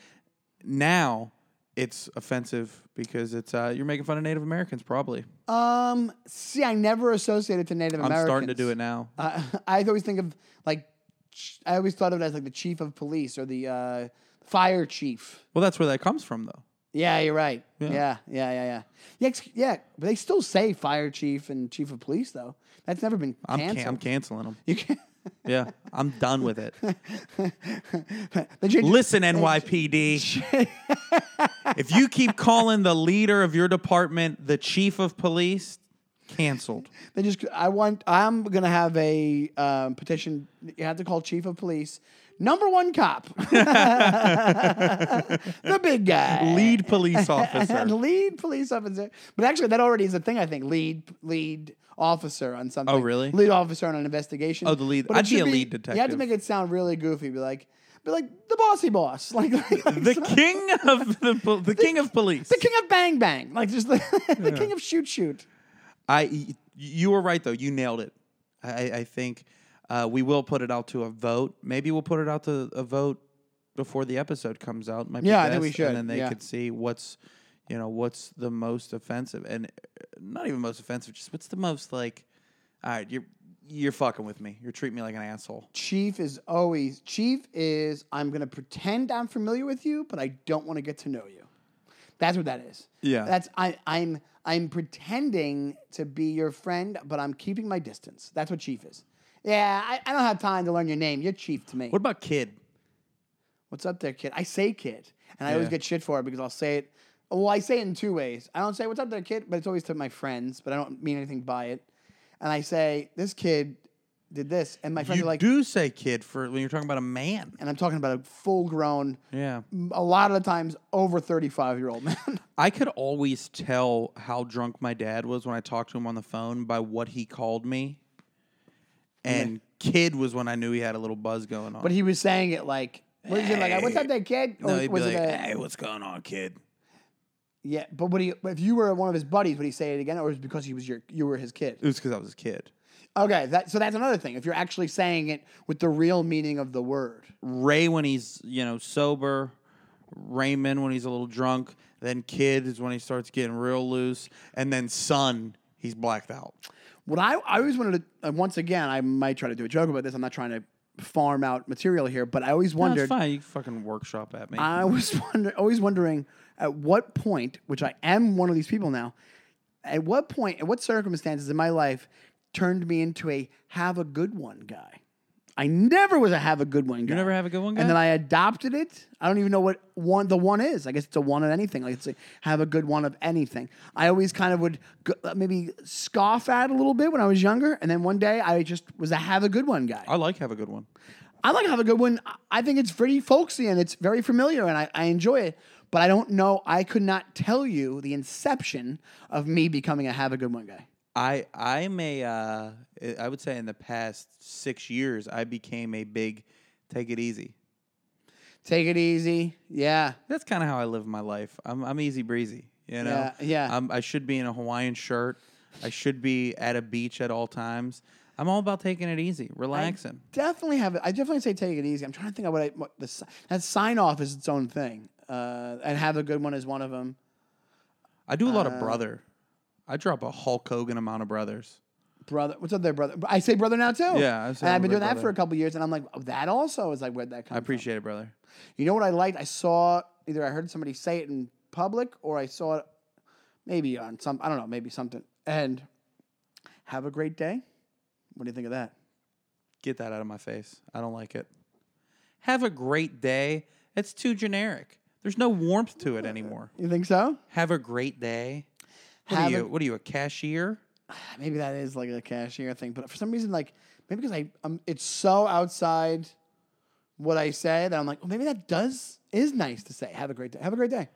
now it's offensive because it's uh, you're making fun of Native Americans. Probably, Um, see, I never associated to Native Americans. I'm starting to do it now. Uh, <laughs> I always think of like, ch- I always thought of it as like the chief of police or the uh, fire chief. Well, that's where that comes from, though. Yeah, you're right. Yeah, Yeah. yeah, yeah, yeah, yeah. Yeah, ex- yeah, but they still say fire chief and chief of police though. That's never been I'm canceled. can- I'm canceling them. you can't. <laughs> Yeah, I'm done with it. <laughs> They change- Listen, NYPD. <laughs> if you keep calling the leader of your department the chief of police, canceled. They just. I want. I'm gonna have a um, petition. You have to call chief of police, number one cop, <laughs> the big guy, Lead police <laughs> officer. lead police officer. But actually, that already is a thing. I think lead lead officer on something. Oh, really? Lead officer on an investigation. Oh, the lead- But I'd be a lead detective. You have to make it sound really goofy. Be like, be like the bossy boss, <laughs> like, like the king of the pol- the king of police. the king of bang bang, like just the, the king of shoot shoot. I you were right though. You nailed it. I, I think uh, we will put it out to a vote. Maybe we'll put it out to a vote before the episode comes out. Might be Yeah, I think we should, And then they yeah. could see what's you know what's the most offensive and uh, not even most offensive. Just what's the most like. All right, you're you're fucking with me. You're treating me like an asshole. Chief is always Chief is I'm gonna pretend I'm familiar with you, but I don't want to get to know you. That's what that is. Yeah. That's I I'm I'm pretending to be your friend, but I'm keeping my distance. That's what Chief is. Yeah, I, I don't have time to learn your name. You're Chief to me. What about kid? What's up there, kid? I say kid. And I always Yeah. get shit for it because I'll say it well, I say it in two ways. I don't say what's up there, kid, but it's always to my friends, but I don't mean anything by it. And I say, This kid did this, and my friends You are like do say kid for when you're talking about a man. and I'm talking about a full grown, Yeah. a lot of the times over 35 year old <laughs> man. I could always tell how drunk my dad was when I talked to him on the phone by what he called me. And kid was when I knew he had a little buzz going on. but he was saying it like, what is it like? What's up there, kid? no, he'd be was like, it a, "Hey, what's going on, kid?" yeah, but would he, if you were one of his buddies, would he say it again, or was it because he was your, you were his kid? It was because I was a kid. Okay, that so that's another thing. If you're actually saying it with the real meaning of the word, Ray when he's you know sober, Raymond when he's a little drunk, then kid is when he starts getting real loose, and then son he's blacked out. What I, I always wanted to, uh, once again, I might try to do a joke about this. I'm not trying to farm out material here, but I always No, wondered. it's fine. You can fucking workshop at me. I was <laughs> wonder, always wondering at what point, which I am one of these people now, at what point, at what circumstances in my life turned me into a have a good one guy. I never was a have a good one guy. you never have a good one, guy. And then I adopted it. I don't even know what one the one is. I guess it's a one of anything. Like it's a have a good one of anything. I always kind of would go, uh, maybe scoff at a little bit when I was younger, and then one day I just was a have a good one guy. I like have a good one. I like have a good one. I think it's pretty folksy and it's very familiar and I, I enjoy it. But I don't know. I could not tell you the inception of me becoming a have a good one guy. I I'm a uh, I would say in the past six years I became a big take it easy. Take it easy. Yeah. That's kind of how I live my life. I'm I'm easy breezy. You know. Yeah, yeah. I'm, I should be in a Hawaiian shirt. I should be at a beach at all times. I'm all about taking it easy, relaxing. definitely have it. I definitely say take it easy. I'm trying to think of what, I, what the that sign off is its own thing, uh, and have a good one is one of them. I do a lot Uh, of brother. I drop a Hulk Hogan amount of brothers. Brother, what's up there, brother? I say brother now too. Yeah, I say and I've been brother, doing that brother. for a couple years, and I'm like, oh, that also is like where'd that comes. I appreciate it, brother. You know what I liked? I saw either I heard somebody say it in public, or I saw it maybe on some I don't know, maybe something. And have a great day. What do you think of that? Get that out of my face. I don't like it. Have a great day. It's too generic. There's no warmth to it uh, anymore. You think so? Have a great day. What are you? What are you? A cashier? maybe that is like a cashier thing, but for some reason, like maybe because I um, it's so outside what I say that I'm like, well, maybe that does is nice to say. Have a great day. Have a great day.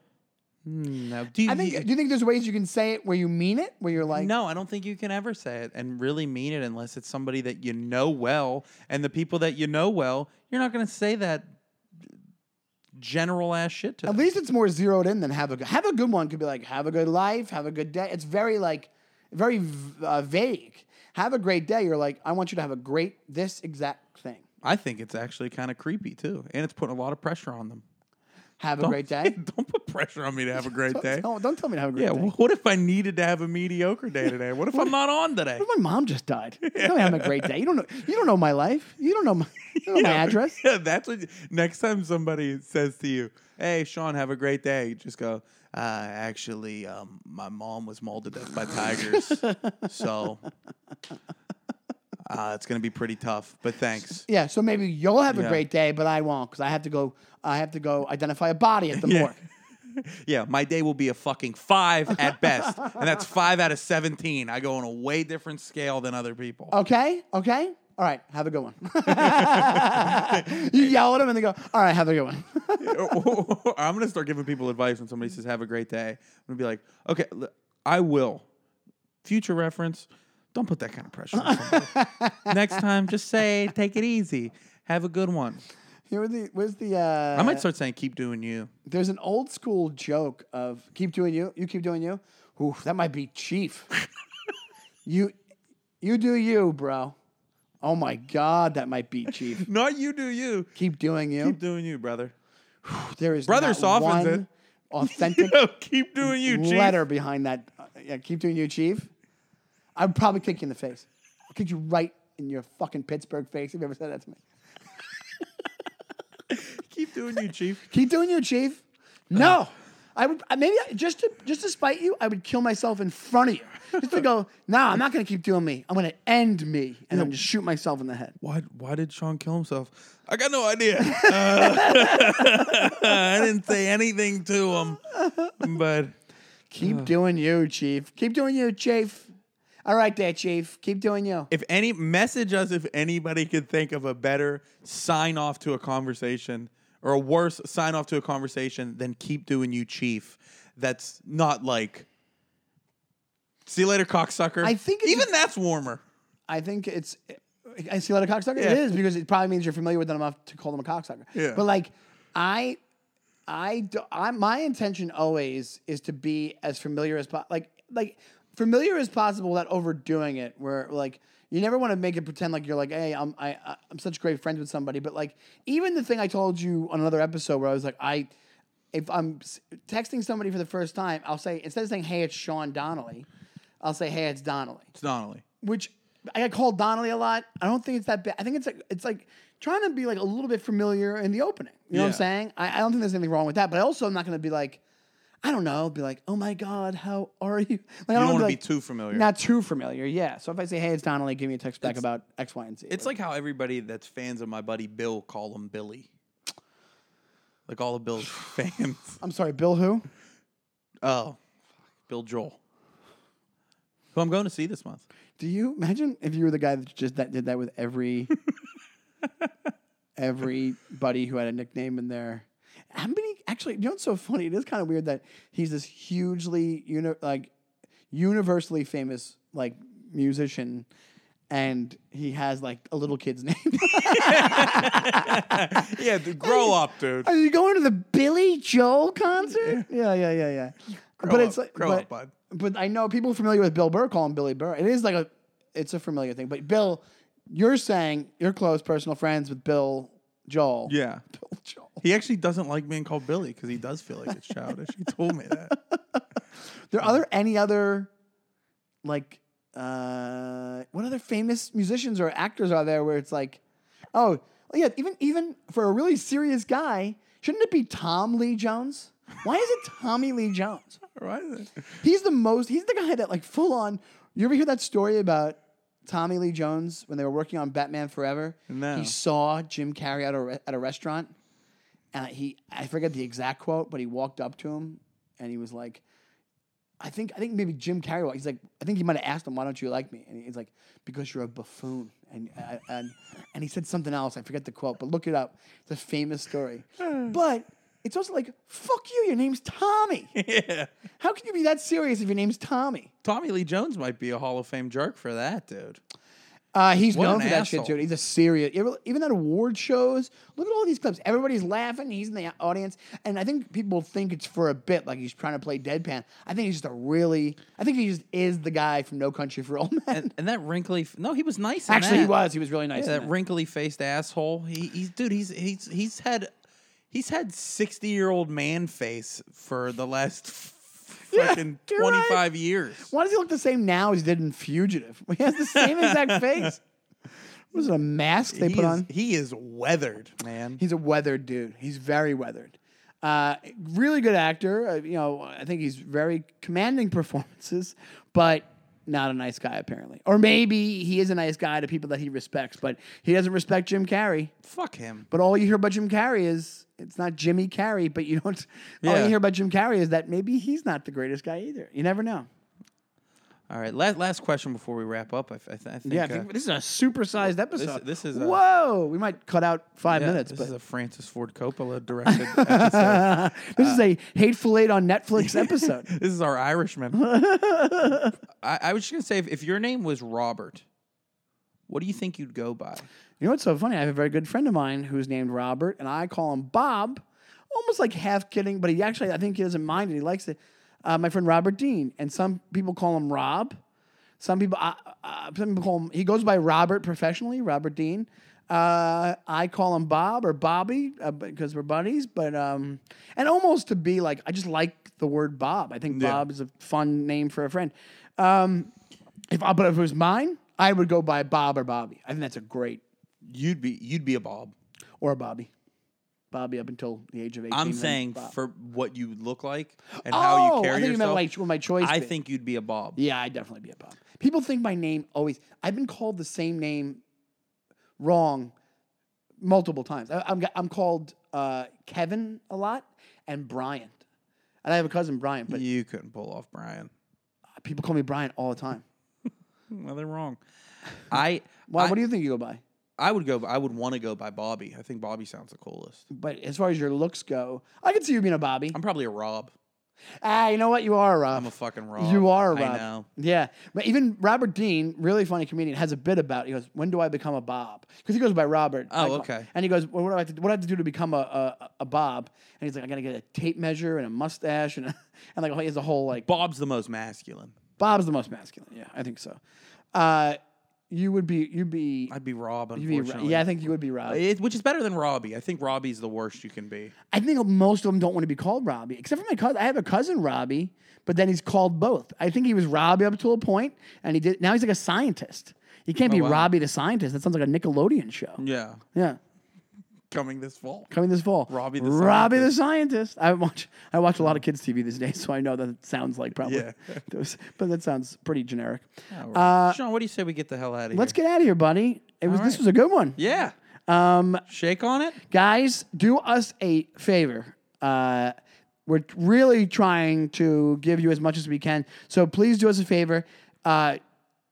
No. Do you, I think. Do you think there's ways you can say it where you mean it, where you're like, no, I don't think you can ever say it and really mean it unless it's somebody that you know well. And the people that you know well, you're not going to say that general ass shit to At them. least it's more zeroed in than have a good. Have a good one could be like have a good life, have a good day. It's very like very v- uh, vague. Have a great day. You're like, I want you to have a great this exact thing. I think it's actually kind of creepy too, and it's putting a lot of pressure on them. Have a Don't- great <laughs> day. don't put pressure on me to have a <laughs> great day. Don't, don't tell me to have a great Yeah, day. what if I needed to have a mediocre day today? What if I'm <laughs> not on today? What if my mom just died? Tell me I'm a great day. You don't know. You don't know my life. You don't know my, you don't know my address. Yeah, that's what. Next time somebody says to you, "Hey, Sean, have a great day," you just go, uh, "Actually, um, my mom was mauled to death by tigers, so uh, it's gonna be pretty tough." But thanks. Yeah. So maybe you'll have a Yeah. great day, but I won't because I have to go. I have to go identify a body at the Yeah. morgue. <laughs> Yeah, my day will be a fucking five <laughs> at best, and that's five out of seventeen. I go on a way different scale than other people. Okay. Okay. All right. Have a good one. <laughs> you yell at them and they go, "All right, have a good one." I'm gonna start giving people advice when somebody says "Have a great day." I'm gonna be like, "Okay, I will." Future reference. Don't put that kind of pressure on somebody. <laughs> Next time, just say, "Take it easy. Have a good one." Here was the where's the. Uh, I might start saying, "Keep doing you." There's an old school joke of keep doing you. You keep doing you. Ooh, that might be chief. <laughs> you, you do you, bro. Oh my God, that might be chief. <laughs> Not you do you. Keep doing you. Keep doing you, brother. there is Brother not softens one it. authentic keep doing you, Chief. letter behind that. Uh, yeah, keep doing you, chief. I'd probably kick you in the face. I'll kick you right in your fucking Pittsburgh face if you ever said that to me. <laughs> Keep doing you, Chief. Keep doing you, chief. No, I would maybe I- just to just to spite you, I would kill myself in front of you, just to <laughs> go. Nah, I'm not gonna keep doing me. I'm gonna end me, and then just shoot myself in the head. Why? Why did Sean kill himself? I got no idea. <laughs> Uh, I didn't say anything to him, but Keep doing you, chief. Keep doing you, chief. All right, there, chief. Keep doing you. if any message us if anybody could think of a better sign off to a conversation or a worse sign off to a conversation than keep doing you chief that's not like see you later cocksucker I think it's- even that's warmer I think it's. I see a lot of cocksucker. Yeah. It is because it probably means you're familiar with them enough to call them a cocksucker. Yeah. But like, I, I, do, I, my intention always is to be as familiar as possible. Like, like familiar as possible without overdoing it. Where like you never want to make it pretend like you're like, hey, I'm, I, I'm such great friends with somebody. But like, even the thing I told you on another episode where I was like, I. If I'm texting somebody for the first time, I'll say instead of saying "Hey, it's Sean Donnelly," I'll say "Hey, it's Donnelly." it's Donnelly which I get called Donnelly a lot. I don't think it's that bad. I think it's like it's like trying to be like a little bit familiar in the opening. You know what I'm saying? I, I don't think there's anything wrong with that. But also I also am not going to be like, I don't know, be like, oh my god, how are you? Like, I you don't wanna want to be like, too familiar not too familiar. Yeah. So if I say, hey, it's Donnelly, give me a text back about X, Y, and Z. it's like how everybody that's fans of my buddy bill call him billy like all of bill's <sighs> fans I'm sorry, Bill. Who? oh bill joel who i'm going to see this month Do you imagine if you were the guy that just that did that with every <laughs> everybody who had a nickname in there? How many actually? You know what's so funny? It is kind of weird that he's this hugely uni- like universally famous like musician, and he has like a little kid's <laughs> name. <laughs> yeah dude, grow up dude Are you going to the Billy Joel concert? Yeah, yeah, yeah, yeah. Grow but up, it's like, grow but, up, bud. but I know people familiar with Bill Burr call him Billy Burr. It is like a it's a familiar thing. But Bill, you're saying you're close personal friends with Bill Joel. Yeah. <laughs> Bill Joel. He actually doesn't like being called Billy because he does feel like it's childish. He told me that. <laughs> There are there any other like uh what other famous musicians or actors are there where it's like, oh yeah, even even for a really serious guy, shouldn't it be Tom Lee Jones? Why is it Tommy Lee Jones? <laughs> Right? He's the most. He's the guy that like full on. You ever hear that story about Tommy Lee Jones when they were working on Batman Forever? No. He saw Jim Carrey at a re- at a restaurant, and he I forget the exact quote, but he walked up to him and he was like, I think I think maybe Jim Carrey. He's like I think he might have asked him, "Why don't you like me?" And he's like, "Because you're a buffoon." And uh, and and he said something else. I forget the quote, but look it up. It's a famous story. <sighs> but it's also like, "Fuck you." Your name's Tommy. <laughs> yeah. How can you be that serious if your name's Tommy? Tommy Lee Jones might be a Hall of Fame jerk for that, dude. Uh, he's What known for that shit, too. He's a serious. even- at award shows, look at all these clips. Everybody's laughing. He's in the audience, and I think people think it's for a bit, like he's trying to play deadpan. I think he's just a really. I think he just is the guy from No Country for Old Men. And, and that wrinkly, no, he was nice. Actually, he was. He was really nice. Yeah, that that. wrinkly faced asshole. He, he's dude. He's he's he's had he's had sixty year old man face for the last Yeah, fucking you're right. twenty five years. Why does he look the same now as he did in Fugitive? <laughs> He has the same exact <laughs> face. Was it a mask they he put is, on? He is weathered, man. He's a weathered dude. He's very weathered. Uh, really good actor. Uh, you know, I think he's very commanding <laughs> performances, but not a nice guy apparently. Or maybe he is a nice guy to people that he respects, but he doesn't respect Jim Carrey. Fuck him. But all you hear about Jim Carrey is it's not Jimmy Carrey, but you don't. All you hear about Jim Carrey is that maybe he's not the greatest guy either. You never know. All right, last last question before we wrap up. I, th- I, th- I think. Yeah, I uh, this is a supersized episode. this is a- whoa. We might cut out five yeah, minutes, This but is a Francis Ford Coppola <laughs> directed episode. <laughs> this is a hateful eight on Netflix <laughs> episode. This is our Irishman. I, I was just gonna say, if, if your name was Robert, what do you think you'd go by? You know what's so funny? I have a very good friend of mine who's named Robert, and I call him Bob, almost like half kidding, but he actually, I think he doesn't mind it. He likes it. Uh, my friend Robert Dean, and some people call him Rob. Some people, uh, uh, some people call him. He goes by Robert professionally, Robert Dean. Uh, I call him Bob or Bobby uh, because we're buddies. But um, and almost to be like, I just like the word Bob. I think Yeah. Bob is a fun name for a friend. Um, if I, but if it was mine, I would go by Bob or Bobby. I think that's a great You'd be you'd be a Bob. or a Bobby. Bobby up until the age of 18. I'm saying Bob. for what you look like and oh, how you carry I think you meant yourself. my, my choice I be. think you'd be a Bob. Yeah, I'd definitely be a Bob. People think my name always, I've been called the same name wrong multiple times. I, I'm, I'm called uh, Kevin a lot and Brian. And I have a cousin, Brian, but you couldn't pull off Brian. people call me Brian all the time. <laughs> Well, they're wrong. I Well, I, what do you think you go by? I would go. I would want to go by Bobby. I think Bobby sounds the coolest. But as far as your looks go, I could see you being a Bobby. I'm probably a Rob. Ah, you know what? You are a Rob. I'm a fucking Rob. You are a I Rob. know. Yeah. But even Robert Dean, really funny comedian, has a bit about. He goes, "When do I become a Bob?" Because he goes by Robert. Oh, Like, okay. And he goes, well, "What do I have to? What do I have to do to become a, a a Bob?" And he's like, "I got to get a tape measure and a mustache and a, <laughs> and like he has a whole like Bob's the most masculine. Bob's the most masculine. Yeah, I think so. Uh, you would be. You'd be. I'd be Rob. You'd be Unfortunately, yeah, I think you would be Rob. Uh, it, which is better than Robbie. I think Robbie's the worst you can be. I think most of them don't want to be called Robbie, except for my cousin. I have a cousin Robbie, but then he's called both. I think he was Robbie up to a point, and he did. Now he's like a scientist. You can't oh, be wow. Robbie the scientist. That sounds like a Nickelodeon show. Yeah, Yeah, coming this fall. coming this fall. Robbie the Robbie the scientist. I watch. I watch a lot of kids TV these days, so I know that it sounds like probably. Yeah. <laughs> those, but that sounds pretty generic. Uh, Sean, what do you say we get the hell out of here? Let's get out of here, buddy. It was. This was a good one. Yeah. Um, Shake on it. guys, do us a favor. Uh, we're really trying to give you as much as we can. So please do us a favor. Uh,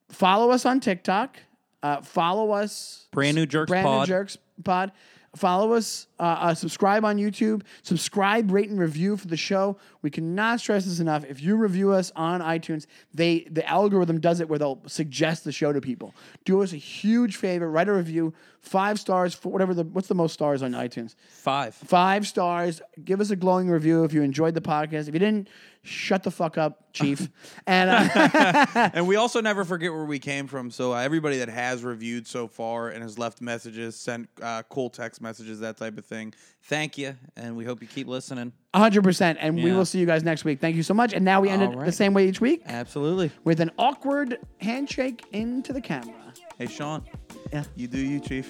follow us on TikTok. Uh, follow us. Brand New Jerks Brand Pod. New Jerks Pod. Follow us. Uh, uh, subscribe on YouTube. Subscribe, rate, and review for the show. We cannot stress this enough. If you review us on iTunes, they the algorithm does it where they'll suggest the show to people. Do us a huge favor. Write a review. Five stars for whatever the what's the most stars on iTunes. Five. Five stars. Give us a glowing review if you enjoyed the podcast. If you didn't, shut the fuck up, Chief. <laughs> and uh, <laughs> and we also never forget where we came from. So uh, everybody that has reviewed so far and has left messages, sent uh, cool text messages, that type of thing. Thank you, and we hope you keep listening. 100%. And we will see you guys next week. Thank you so much. And now we end it the same way each week Absolutely. with an awkward handshake into the camera. Hey, Sean. Yeah, you do you, Chief.